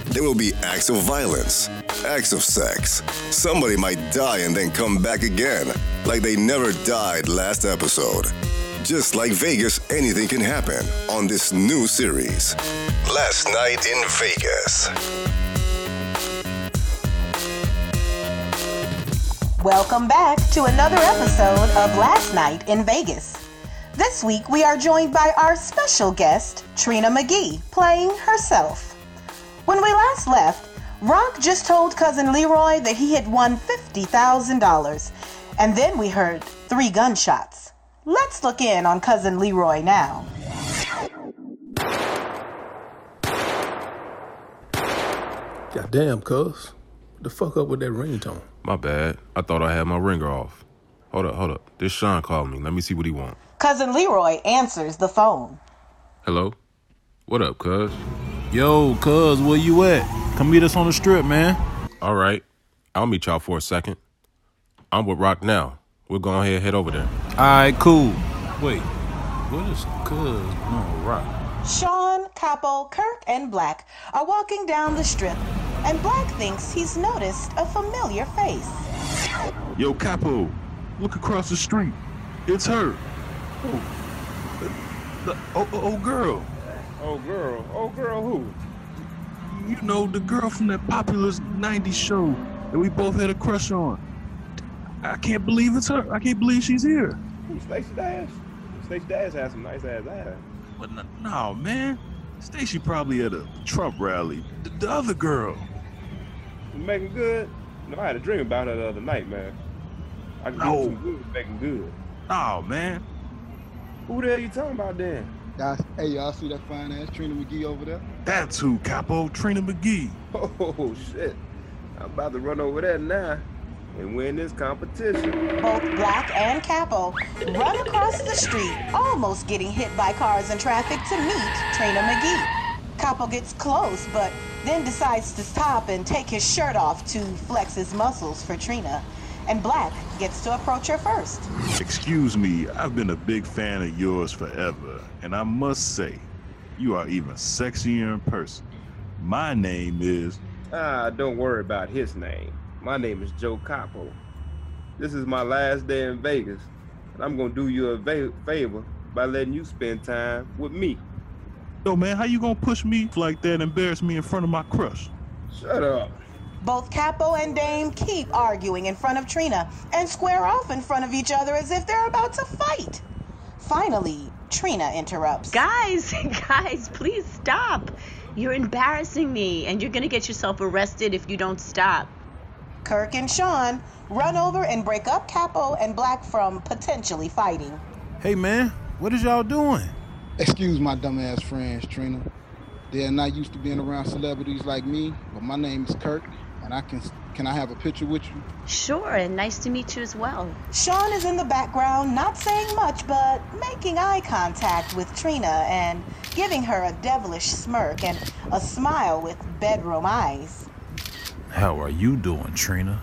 S1: There will be acts of violence, acts of sex. Somebody might die and then come back again, like they never died last episode. Just like Vegas, anything can happen on this new series. Last Night in Vegas.
S13: Welcome back to another episode of Last Night in Vegas. This week we are joined by our special guest, Trina McGee, playing herself. When we last left, Rock just told cousin Leroy that he had won $50,000, and then we heard three gunshots. Let's look in on cousin Leroy now.
S12: Goddamn, cuz. What the fuck up with that ringtone?
S14: My bad. I thought I had my ringer off. Hold up, hold up. This Sean called me. Let me see what he want.
S13: Cousin Leroy answers the phone.
S14: Hello? What up, cuz?
S15: Yo, cuz, where you at? Come meet us on the strip, man.
S14: All right. I'll meet y'all for a second. I'm with Rock now. We'll go ahead and head over there.
S15: All right, cool. Wait, what is cuz? No, rock.
S13: Sean, Capo, Kirk, and Black are walking down the strip, and Black thinks he's noticed a familiar face.
S5: Yo, Capo, look across the street. It's her. Oh, the, oh, oh, oh, girl.
S7: Oh girl, oh girl, who?
S5: You know, the girl from that popular 90s show that we both had a crush on. I can't believe it's her. I can't believe she's here.
S7: Who? Stacey Dash? Stacey Dash has some nice ass ass.
S5: But no, no man. Stacy probably at a Trump rally. The, the other girl.
S7: Making good? No, I had a dream about her the other night, man. I could
S5: No.
S7: do some good making good.
S5: Oh, man.
S7: Who the hell you talking about then?
S6: Y'all, hey, y'all see that fine ass Trina McGee over there?
S5: That's who, Capo. Trina McGee.
S7: Oh shit. I'm about to run over there now and win this competition.
S13: Both Black and Capo run across the street, almost getting hit by cars and traffic to meet Trina McGee. Capo gets close, but then decides to stop and take his shirt off to flex his muscles for Trina. And Black gets to approach her first.
S5: Excuse me, I've been a big fan of yours forever, and I must say, you are even sexier in person. My name is.
S7: Ah, don't worry about his name. My name is Joe Capo. This is my last day in Vegas, And I'm gonna do you a va- favor by letting you spend time with me.
S5: Yo, man, how you gonna push me like that and embarrass me in front of my crush?
S7: Shut up.
S13: Both Capo and Dame keep arguing in front of Trina and square off in front of each other as if they're about to fight. Finally, Trina interrupts.
S16: Guys, guys, please stop. You're embarrassing me, and you're gonna get yourself arrested if you don't stop.
S13: Kirk and Sean run over and break up Capo and Black from potentially fighting.
S15: Hey, man, what is y'all doing?
S6: Excuse my dumbass friends, Trina. They're not used to being around celebrities like me, but my name is Kirk, and I can can I have a picture with you?
S16: Sure, and nice to meet you as well.
S13: Sean is in the background, not saying much, but making eye contact with Trina and giving her a devilish smirk and a smile with bedroom eyes.
S15: How are you doing, Trina?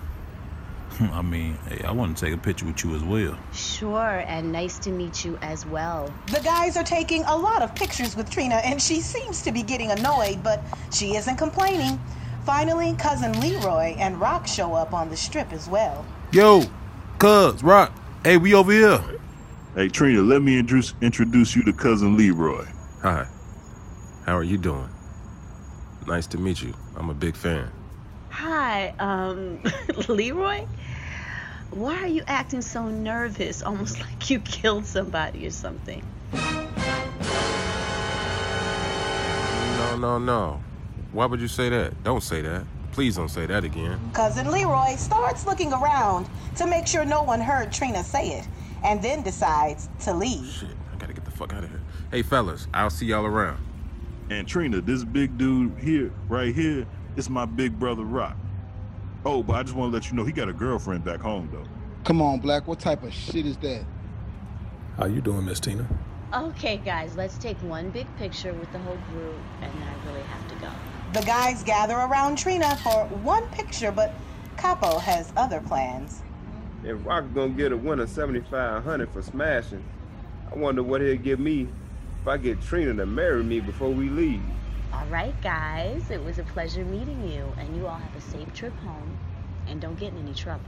S15: I mean, hey, I want to take a picture with you as well.
S16: Sure, and nice to meet you as well.
S13: The guys are taking a lot of pictures with Trina, and she seems to be getting annoyed, but she isn't complaining. Finally, cousin Leroy and Rock show up on the strip as well.
S15: Yo, cuz, Rock, hey, we over here.
S5: Hey, Trina, let me introduce introduce you to cousin Leroy.
S14: Hi. How are you doing? Nice to meet you. I'm a big fan.
S16: Hi, um, Leroy? Why are you acting so nervous, almost like you killed somebody or something?
S14: No, no, no. Why would you say that? Don't say that. Please don't say that again.
S13: Cousin Leroy starts looking around to make sure no one heard Trina say it, and then decides to leave.
S14: Shit, I gotta get the fuck out of here. Hey, fellas, I'll see y'all around.
S5: And Trina, this big dude here, right here, is my big brother Rock. Oh, but I just want to let you know he got a girlfriend back home though.
S6: Come on, Black. What type of shit is that?
S12: How you doing, Miss Tina?
S16: Okay, guys, let's take one big picture with the whole group, and I really have to go.
S13: The guys gather around Trina for one picture, but Capo has other plans.
S7: If Rock gonna get a winner 7500 for smashing, I wonder what he'll give me if I get Trina to marry me before we leave.
S16: All right, guys, it was a pleasure meeting you, and you all have a safe trip home, and don't get in any trouble.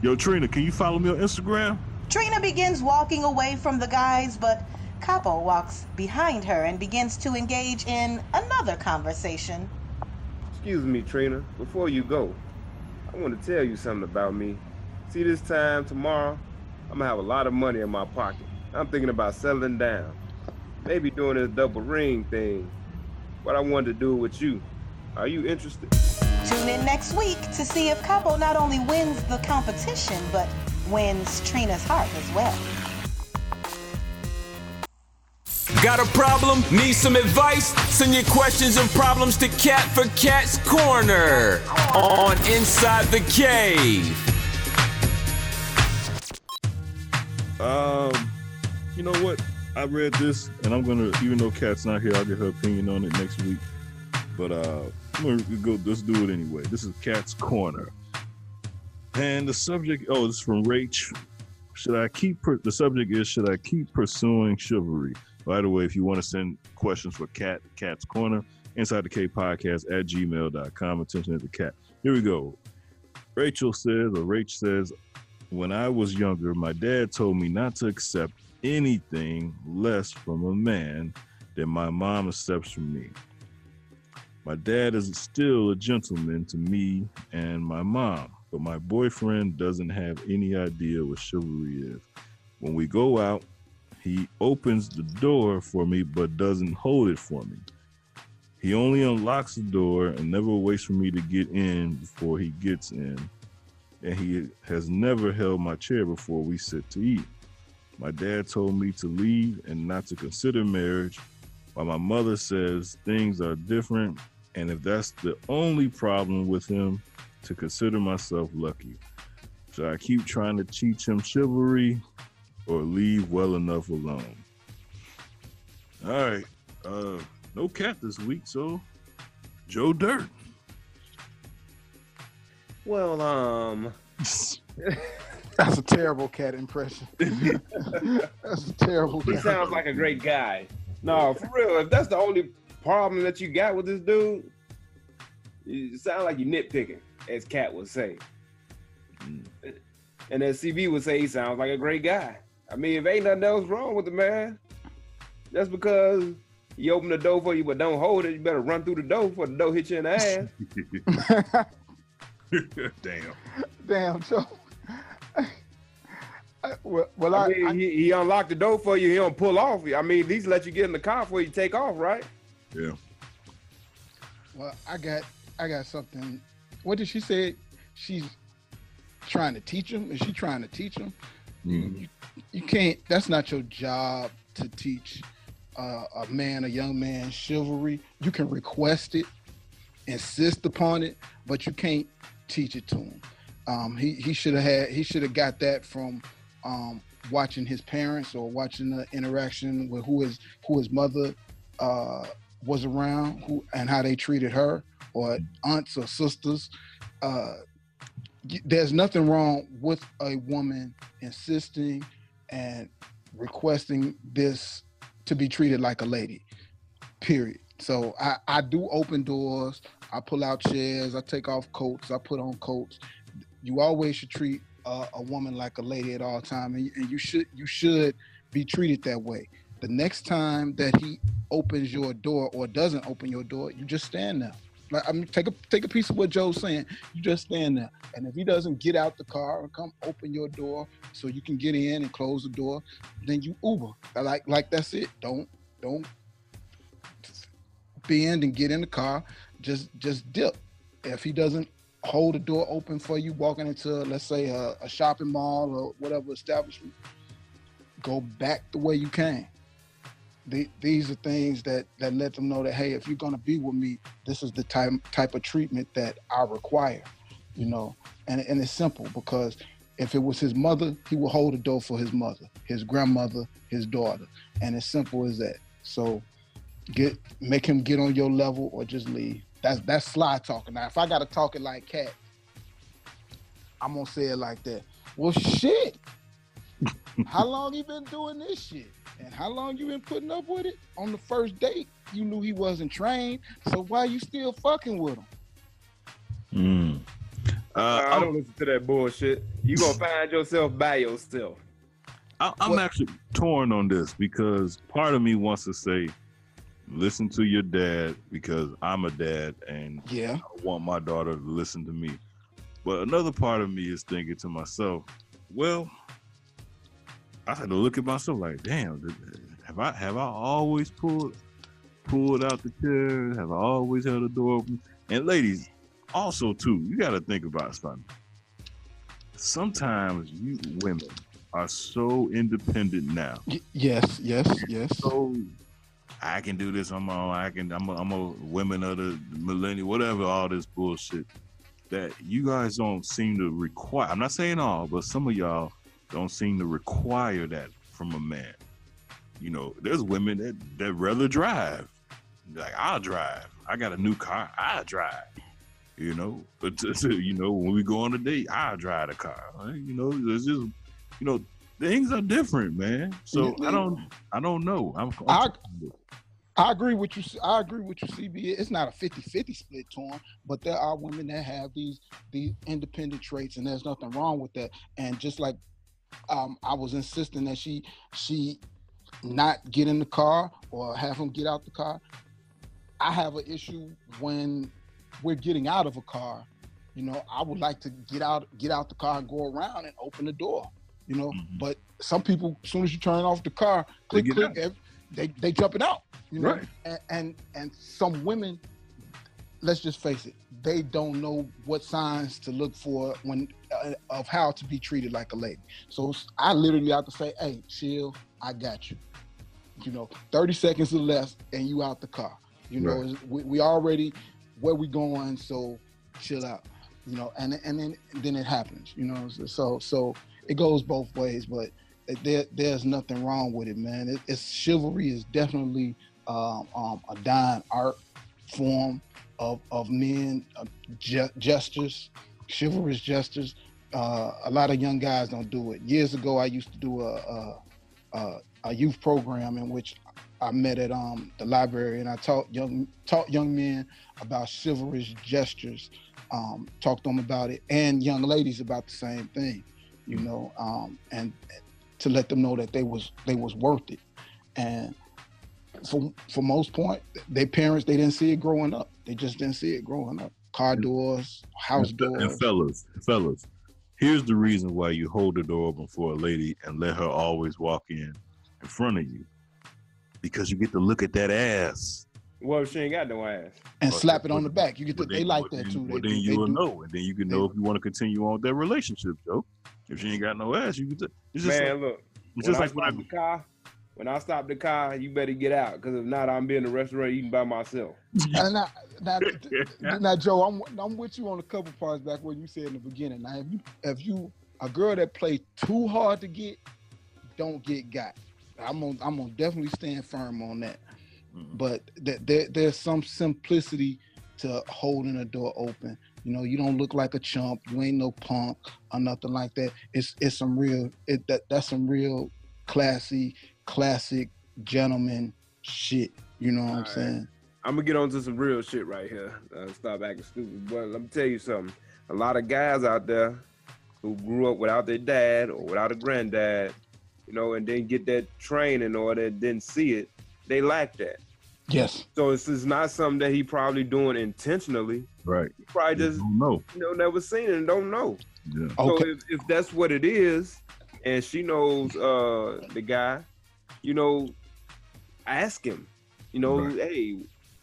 S5: Yo, Trina, can you follow me on Instagram?
S13: Trina begins walking away from the guys, but Capo walks behind her and begins to engage in another conversation.
S7: Excuse me, Trina, before you go, I want to tell you something about me. See, this time tomorrow, I'm gonna have a lot of money in my pocket. I'm thinking about settling down, maybe doing this double ring thing. But I wanted to do with you. Are you interested?
S13: Tune in next week to see if Capo not only wins the competition, but wins Trina's heart as well.
S4: Got a problem? Need some advice? Send your questions and problems to Kat for Kat's Corner on Inside the Cave.
S5: Um, you know what? I read this, and I'm gonna, even though Kat's not here, I'll get her opinion on it next week. But uh, I'm gonna go. Let's do it anyway. This is Kat's Corner, and the subject. Oh, this is from Rach. Should I keep? Per, the subject is: Should I keep pursuing chivalry? By the way, if you want to send questions for Kat, Kat's Corner, inside the K podcast at gmail.com. Attention at the cat. Here we go. Rachel says, or Rach says, when I was younger, my dad told me not to accept anything less from a man than my mom accepts from me. My dad is still a gentleman to me and my mom, but my boyfriend doesn't have any idea what chivalry is. When we go out, he opens the door for me but doesn't hold it for me. He only unlocks the door and never waits for me to get in before he gets in. And he has never held my chair before we sit to eat. My dad told me to leave and not to consider marriage, while my mother says things are different. And if that's the only problem with him, to consider myself lucky. Should I keep trying to teach him chivalry or leave well enough alone? All right. Uh, no cat this week, so Joe Dirt.
S7: Well, um,
S6: That's a terrible cat impression. That's a terrible.
S7: he
S6: cat.
S7: sounds like a great guy. No, for real. If that's the only problem that you got with this dude, you sound like you nitpicking, as Kat would say. And as CB would say he sounds like a great guy. I mean, if ain't nothing else wrong with the man, just because he opened the door for you but don't hold it, you better run through the door before the door hit you in the ass.
S5: Damn.
S6: Damn, Joe. well, well, I,
S7: I mean, he, he unlocked the door for you. He don't pull off. I mean, at least let you get in the car before you take off, right?
S5: Yeah.
S6: Well, I got I got something. What did she say? She's trying to teach him. Is she trying to teach him? You, you can't. That's not your job to teach uh, a man, a young man, chivalry. You can request it, insist upon it, but you can't teach it to him. Um, he he should have had. He should have got that from um, watching his parents or watching the interaction with who his who his mother uh, was around, who and how they treated her, or aunts or sisters. Uh, there's nothing wrong with a woman insisting and requesting this to be treated like a lady. Period. So I, I do open doors. I pull out chairs. I take off coats. I put on coats. You always should treat uh, a woman like a lady at all time, and, and you should you should be treated that way. The next time that he opens your door or doesn't open your door, you just stand there. Like I mean, take a take a piece of what Joe's saying. You just stand there, and if he doesn't get out the car or come open your door so you can get in and close the door, then you Uber. Like like that's it. Don't don't bend and get in the car. Just just dip. If he doesn't hold the door open for you walking into let's say a, a shopping mall or whatever establishment, go back the way you came. The, these are things that that let them know that hey, if you're gonna be with me, this is the type type of treatment that I require, you know. And and it's simple because if it was his mother, he would hold the door for his mother, his grandmother, his daughter, and it's simple as that. So get make him get on your level or just leave. That's that's sly talking. Now, if I gotta talk it like cat, I'm gonna say it like that. Well, shit. how long you been doing this shit? And how long you been putting up with it? On the first date, you knew he wasn't trained, so why you still fucking with him?
S5: Mm. Uh,
S7: I don't listen to that bullshit. You gonna find yourself by yourself.
S5: I, I'm actually torn on this because part of me wants to say, listen to your dad because I'm a dad and
S6: yeah.
S5: I want my daughter to listen to me. But another part of me is thinking to myself, well, I had to look at myself like, damn, have I have I always pulled pulled out the chair? Have I always held the door open? And ladies, also too, you got to think about something. Sometimes you women are so independent now.
S6: Yes, yes, yes.
S5: So I can do this on my own. I can. I'm a, I'm a women of the millennium, whatever. All this bullshit that you guys don't seem to require. I'm not saying all, but some of y'all don't seem to require that from a man. You know, there's women that that rather drive. Like I'll drive. I got a new car. I drive. You know, but you know when we go on a date, I drive the car. You know, it's just you know things are different, man. So I don't I don't know. I'm,
S6: I, I agree with you. I agree with you, CB. It's not a 50-50 split torn, but there are women that have these these independent traits, and there's nothing wrong with that. And just like um, I was insisting that she she not get in the car or have him get out the car. I have an issue when we're getting out of a car. You know, I would like to get out get out the car and go around and open the door. You know, but some people, as soon as you turn off the car, click
S5: get
S6: click,
S5: out.
S6: ev- they they jumping out. You know,
S5: Right.
S6: and, and and some women, let's just face it, they don't know what signs to look for when uh, of how to be treated like a lady. So I literally have to say, "Hey, chill, I got you." You know, thirty seconds or less, and you out the car. You know,
S5: Right.
S6: we, we already where we going, so chill out. You know, and and then then it happens. You know, so so it goes both ways, but there there's nothing wrong with it, man. It, it's chivalry is definitely um, um, a dying art form of of men uh, ge- gestures, chivalrous gestures. Uh, a lot of young guys don't do it. Years ago, I used to do a a, a, a youth program in which I met at um, the library, and I taught young taught young men about chivalrous gestures. Um, talked to them about it, and young ladies about the same thing. You know, um, and to let them know that they was they was worth it. And for for most point, their parents they didn't see it growing up. They just didn't see it growing up. Car doors, house
S5: and,
S6: doors.
S5: And fellas, fellas, here's the reason why you hold the door open for a lady and let her always walk in in front of you. Because you get to look at that ass.
S7: Well, she ain't got no ass.
S6: and slap it on the back. You get to,
S5: But
S6: they
S5: then-
S6: like
S5: but
S6: that too.
S5: But
S6: They,
S5: then
S6: they
S5: you will know, and then you can know if you want to continue on with that relationship, Joe. If she ain't got no ass, you can. T- it's just
S7: Man,
S5: like,
S7: look.
S5: It's
S7: when
S5: just
S7: I
S5: like when I
S7: stop the car, when I stop the car, you better get out, because if not, I'm being in the restaurant eating by myself.
S6: And now, now, now, Joe, I'm I'm with you on a couple parts back what you said in the beginning. Now, if you if you a girl that plays too hard to get, don't get got. I'm gonna I'm gonna definitely stand firm on that. But th- there there's some simplicity to holding a door open. You know, you don't look like a chump. You ain't no punk or nothing like that. It's it's some real it that that's some real classy, classic gentleman shit. You know what I'm saying?
S7: I'm gonna get on to some real shit right here. Uh, stop acting stupid. But let me tell you something. A lot of guys out there who grew up without their dad or without a granddad, you know, and didn't get that training or that didn't see it, they lack that.
S6: Yes.
S7: So this is not something that he probably doing intentionally.
S5: right.
S7: He probably just
S5: No.
S7: you know never seen it and don't know.
S5: Yeah.
S7: So if, if that's what it is, and she knows uh the guy, you know, ask him. You know, hey,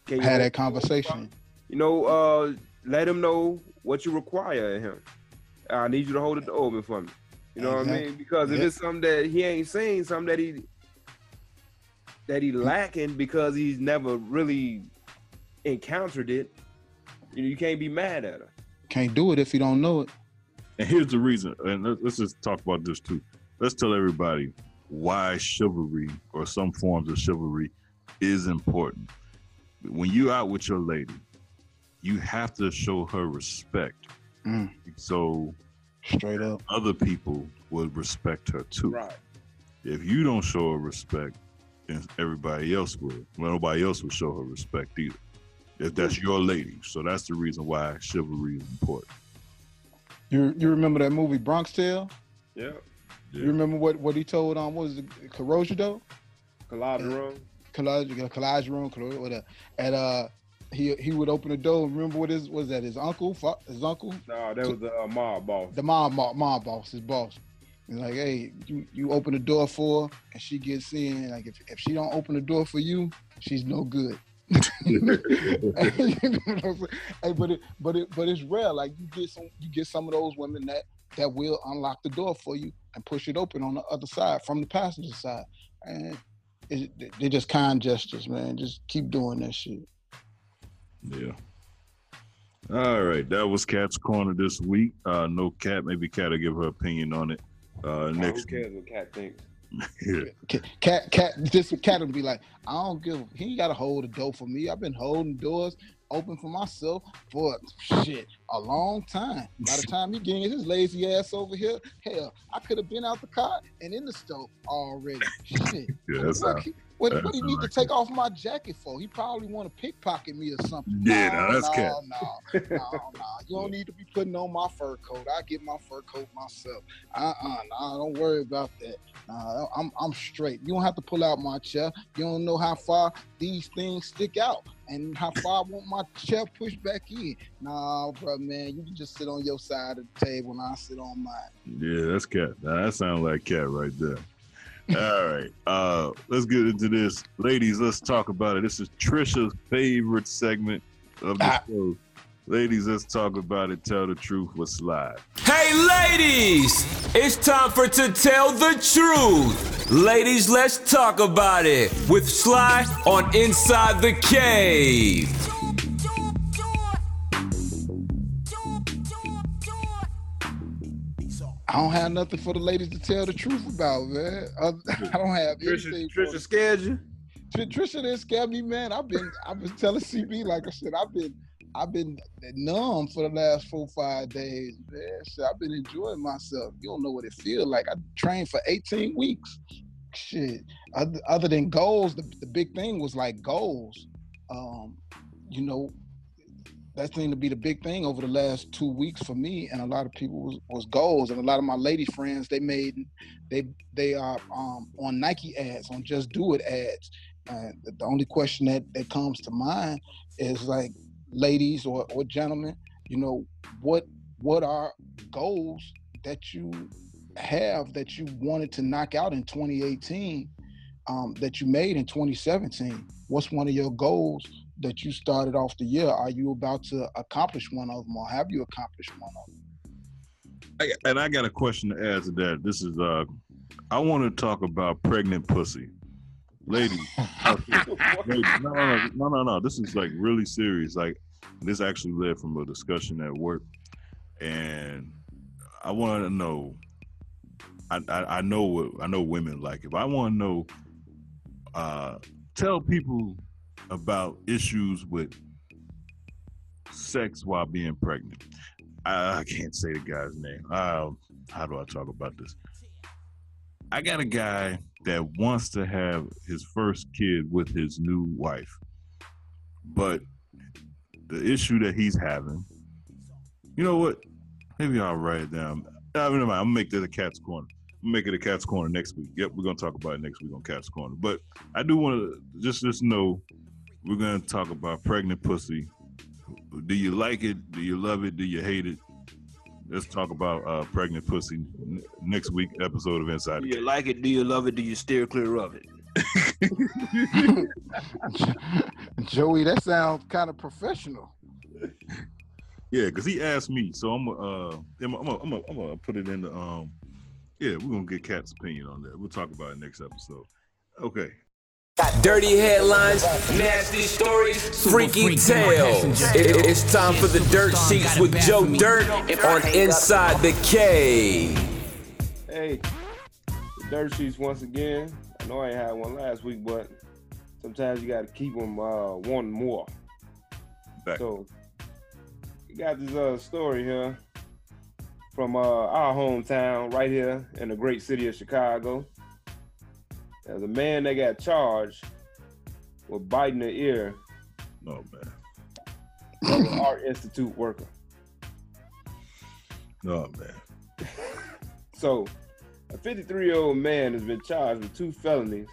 S7: can you
S6: Had that conversation.
S7: You know, uh, let him know what you require of him. I need you to hold the door open for me. You know what I mean? Because if
S6: Yeah.
S7: it's something that he ain't seen, something that he that he lacking because he's never really encountered it, you, know, you can't be mad at her.
S6: Can't do it if you don't know it.
S5: And here's the reason. And let- let's just talk about this too. Let's tell everybody why chivalry or some forms of chivalry is important. When you out with your lady, you have to show her respect.
S6: Mm.
S5: So
S6: straight up,
S5: other people would respect her too.
S7: Right.
S5: If you don't show her respect, then everybody else will. Well, nobody else will show her respect either. If that's your lady. So that's the reason why chivalry is important.
S6: You you remember that movie Bronx Tale?
S7: Yeah.
S6: You remember what what he told on what was it Corrosion
S7: Collage room.
S6: Collage collage room collage, whatever. And uh he he would open the door. Remember what his was that his uncle his uncle
S7: No, that was the uh, mob boss.
S6: the mom mom, mom boss his boss. Like, hey, you you open the door for her, and she gets in. Like if, if she don't open the door for you, she's no good. Hey, but it but it but it's rare. Like you get some you get some of those women that that will unlock the door for you and push it open on the other side from the passenger side. And it, they're just kind gestures, man. Just keep doing that shit.
S5: Yeah. All right, that was Kat's Corner this week. Uh, no Kat, maybe Kat will give her opinion on it. Uh,
S7: Who
S5: next,
S7: cares what Kat thinks?
S5: yeah.
S6: Kat, Kat, this cat will be like, I don't give. He ain't got to hold the door for me. I've been holding doors open for myself for shit a long time. By the time he getting his lazy ass over here, hell, I could have been out the car and in the stove already. Shit.
S5: Yeah, that's how-
S6: he- what, what he
S5: sound
S6: need to take off my jacket for? He probably want to pickpocket me or something.
S5: Yeah, now that's
S6: no,
S5: Kat.
S6: no, no, no. You don't need to be putting on my fur coat. I get my fur coat myself. Uh-uh, nah, don't worry about that. Nah, I'm I'm straight. You don't have to pull out my chair. You don't know how far these things stick out and how far I want my chair pushed back in. Nah, bro, man, you can just sit on your side of the table and I sit on mine.
S5: Yeah, that's Kat. Now, that sounds like Kat right there. All right, uh, let's get into this, ladies. Let's talk about it. This is Trisha's favorite segment of the show. Ladies, let's talk about it. Tell the truth with Sly.
S4: Hey, ladies! It's time for To Tell the Truth. Ladies, let's talk about it with Sly on Inside the Cave.
S6: I don't have nothing for the ladies to tell the truth about, man. I, I don't have
S7: Trisha,
S6: anything. for
S7: Trisha scared you?
S6: Tr- Trisha didn't scare me, man. I've been I've been telling CB like I said, I've been I've been numb for the last four five days, man. Shit, I've been enjoying myself. You don't know what it feels like. I trained for 18 weeks. Shit. Other, other than goals, the, the big thing was like goals. Um, you know, that seemed to be the big thing over the last two weeks for me and a lot of people was, was goals and a lot of my lady friends they made they they are um, on Nike ads on Just Do It ads. And the only question that that comes to mind is like, ladies or, or gentlemen, you know, what what are goals that you have that you wanted to knock out in 2018 um, that you made in 2017? What's one of your goals that you started off the year? Are you about to accomplish one of them, or have you accomplished one of them?
S5: I, and I got a question to add to that. This is uh, I want to talk about pregnant pussy, ladies. ladies no, no, no, no, no, no. This is like really serious. Like this actually led from a discussion at work, and I want to know. I, I, I know what I know women like. If I want to know, uh, tell people about issues with sex while being pregnant. I, I can't say the guy's name. Uh, how do I talk about this? I got a guy that wants to have his first kid with his new wife, but the issue that he's having, you know what? Maybe I'll write it down. I'm gonna make this a Kat's corner. I'm make it a Kat's corner next week. Yep, we're gonna talk about it next week on Kat's Corner. But I do want to just just know we're gonna talk about pregnant pussy. Do you like it? Do you love it? Do you hate it? Let's talk about uh, pregnant pussy n- next week episode of Inside.
S17: Do you like it? Do you love it? Do you steer clear of it?
S6: Joey, that sounds kind of professional.
S5: Yeah, because he asked me, so I'm uh, I'm I'm I'm I'm gonna put it in the um, yeah, we're gonna get Kat's opinion on that. We'll talk about it next episode. Okay.
S4: Dirty headlines, nasty stories, freaky tales. It- It's time for the dirt sheets with Joe Dirt on Inside the Cave.
S7: Hey, the dirt sheets once again. I know I ain't had one last week, but sometimes you got to keep them uh, wanting more. So, we got this uh, story here from uh, our hometown right here in the great city of Chicago. There's a man that got charged with biting the ear
S5: Oh man.
S7: of an Art Institute worker.
S5: Oh man.
S7: So, a 53 year old man has been charged with two felonies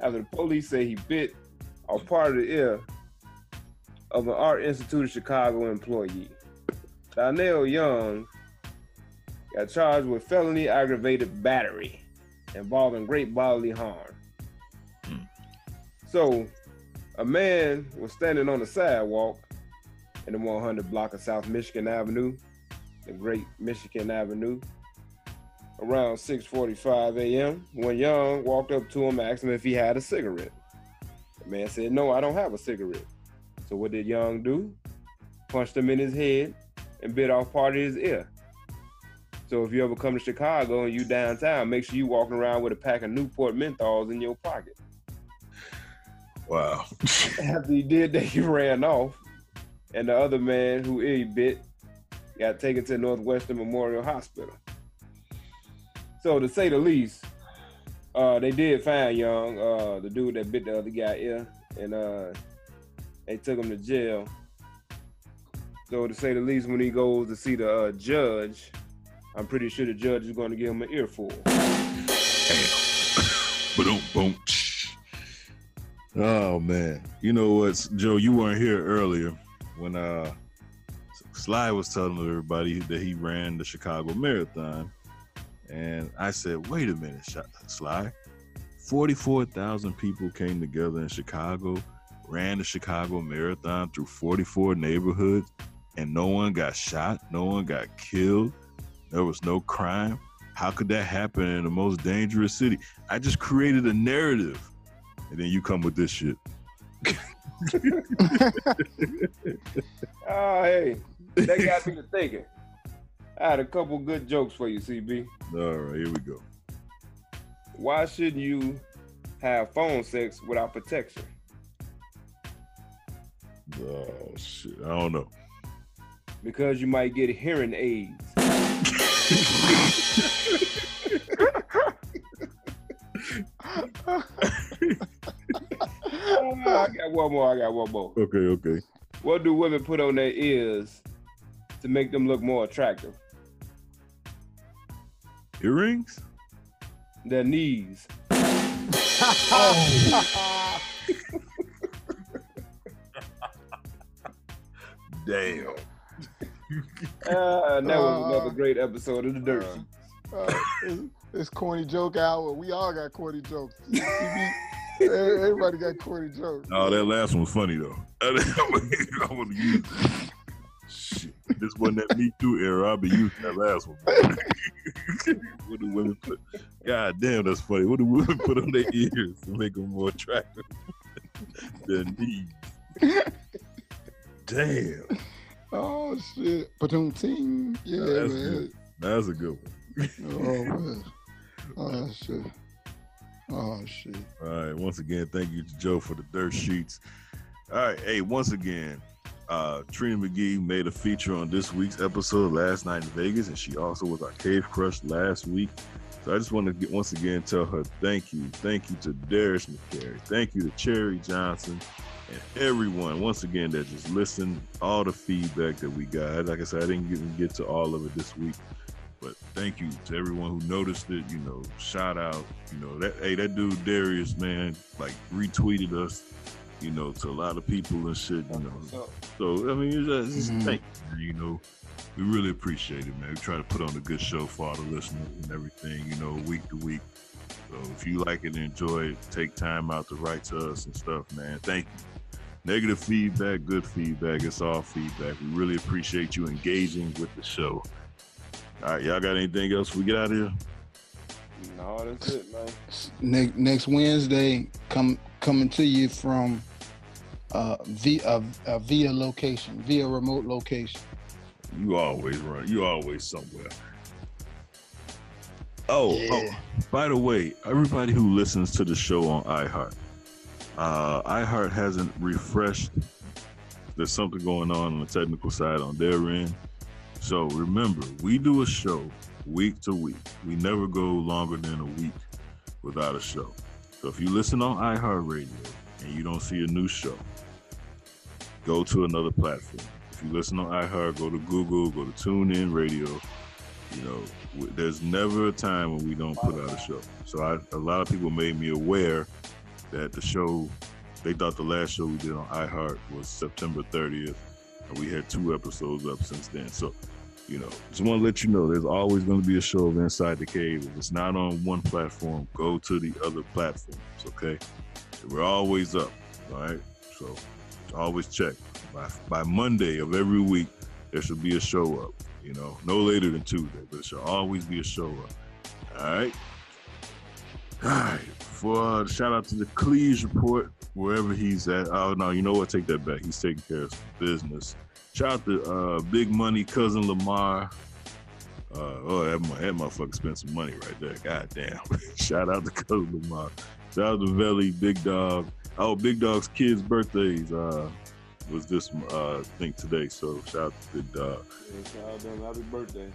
S7: after the police say he bit or part of the ear of an Art Institute of Chicago employee. Donnell Young got charged with felony aggravated battery involving great bodily harm. Hmm. So, a man was standing on the sidewalk in the 100 block of South Michigan Avenue, the Great Michigan Avenue, around 6:45 a.m. when Young walked up to him, asked him if he had a cigarette. The man said, "No, I don't have a cigarette." So what did Young do? Punched him in his head and bit off part of his ear. So if you ever come to Chicago and you downtown, make sure you walking around with a pack of Newport menthols in your pocket.
S5: Wow.
S7: After he did that, he ran off, and the other man who he bit got taken to Northwestern Memorial Hospital. So to say the least, uh, they did find Young, uh, the dude that bit the other guy ear, and uh, they took him to jail. So to say the least, when he goes to see the uh, judge, I'm pretty sure the judge is going to give him an earful.
S5: Oh man. You know what, Joe? You weren't here earlier when uh Sly was telling everybody that he ran the Chicago Marathon, and I said, "Wait a minute, Sly. Forty-four thousand people came together in Chicago, ran the Chicago Marathon through forty-four neighborhoods, and no one got shot, no one got killed, there was no crime. How could that happen in the most dangerous city? I just created a narrative, and then you come with this shit."
S7: Oh, hey, that got me to thinking. I had a couple good jokes for you, CB.
S5: All right, here we go.
S7: Why shouldn't you have phone sex without protection?
S5: Oh shit, I don't know.
S7: Because you might get hearing aids. Oh, I got one more. I got one more.
S5: Okay, okay.
S7: What do women put on their ears to make them look more attractive?
S5: Earrings?
S7: Their knees.
S5: Damn.
S7: Uh, that was
S6: Uh,
S7: another great episode of the Dirt Sheet.
S6: Uh, it's, it's corny joke hour. We all got corny jokes. Everybody got corny jokes.
S5: Oh, that last one was funny though. I want to use it. Shit. This wasn't that Me Too era. I'll be using that last one. what do women put? God damn, that's funny. What do women put on their ears to make them more attractive? Their knees. Damn.
S6: Oh shit. Patum Team. Yeah,
S5: That's
S6: man.
S5: good. That's a good one.
S6: Oh man. Oh shit. Oh shit.
S5: All right. Once again, thank you to Joe for the dirt sheets. All right. Hey, once again, uh, Trina McGee made a feature on this week's episode last night in Vegas, and she also was our Cave Crush last week. So I just want to once again tell her thank you. Thank you to Darius McCary. Thank you to Cherie Johnson and everyone once again that just listened, all the feedback that we got. Like I said, I didn't even get to all of it this week. But thank you to everyone who noticed it. You know, shout out. You know that hey, that dude Darius, man, like retweeted us. You know, to a lot of people and shit. You know, so I mean, it's just, it's
S6: Mhm.
S5: thank you. You know, we really appreciate it, man. We try to put on a good show for all the listeners and everything. You know, week to week. So if you like it and enjoy it, take time out to write to us and stuff, man. Thank you. Negative feedback, good feedback, it's all feedback. We really appreciate you engaging with the show. All right, y'all got anything else? We get out of here.
S7: No, that's it, man.
S6: Next next Wednesday, come coming to you from uh via uh, uh, via location, via remote location.
S5: You always run. You always somewhere. Oh, oh, by the way, everybody who listens to the show on iHeart, uh, iHeart hasn't refreshed. There's something going on on the technical side on their end. So remember, we do a show week to week. We never go longer than a week without a show. So if you listen on iHeartRadio and you don't see a new show, go to another platform. If you listen on iHeart, go to Google, go to TuneIn Radio. You know, there's never a time when we don't put out a show. So I, a lot of people made me aware that the show, they thought the last show we did on iHeart was September 30th, and we had two episodes up since then. So, you know, just want to let you know there's always going to be a show of Inside the Cave. If it's not on one platform, go to the other platforms, okay? We're always up, all right? So always check. By, by Monday of every week, there should be a show up. You know, no later than Tuesday, but it should always be a show up. All right. All right. For uh, shout out to the Cleese report, wherever he's at. Oh no, you know what? Take that back. He's taking care of business. Shout out to uh, Big Money cousin Lamar. Uh, oh, that, that motherfucker spent some money right there. God damn. Shout out to cousin Lamar. Shout out to Veli, Big Dog. Oh, Big Dog's kids' birthdays uh, was this uh, I think today. So shout out to Big Dog.
S7: Yeah, shout out to them. Happy birthday.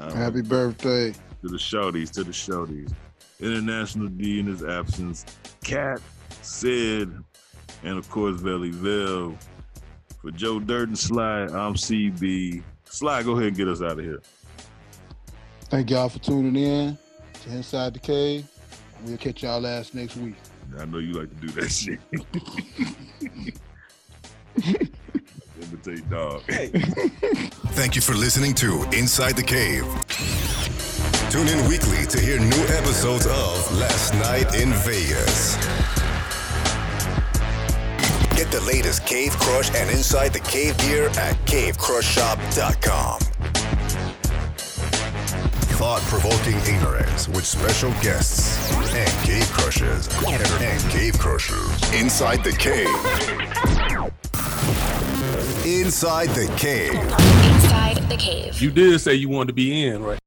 S5: All right.
S6: Happy birthday.
S5: to the shouties, to the shouties. International D in his absence. Kat, Sid, and of course Valley Vell. For Joe Dirt and Sly, I'm CB. Sly, go ahead and get us out of here.
S6: Thank y'all for tuning in to Inside the Cave. We'll catch y'all last next week.
S5: I know you like to do that shit. Imitate dog.
S1: Thank you for listening to Inside the Cave. Tune in weekly to hear new episodes of Last Night in Vegas. Get the latest Cave Crush and Inside the Cave gear at cavecrushshop.com. Thought provoking ignorance with special guests and cave crushers. And cave crushers. Inside the Cave. Inside the Cave.
S18: Inside the cave.
S12: You did say you wanted to be in, right?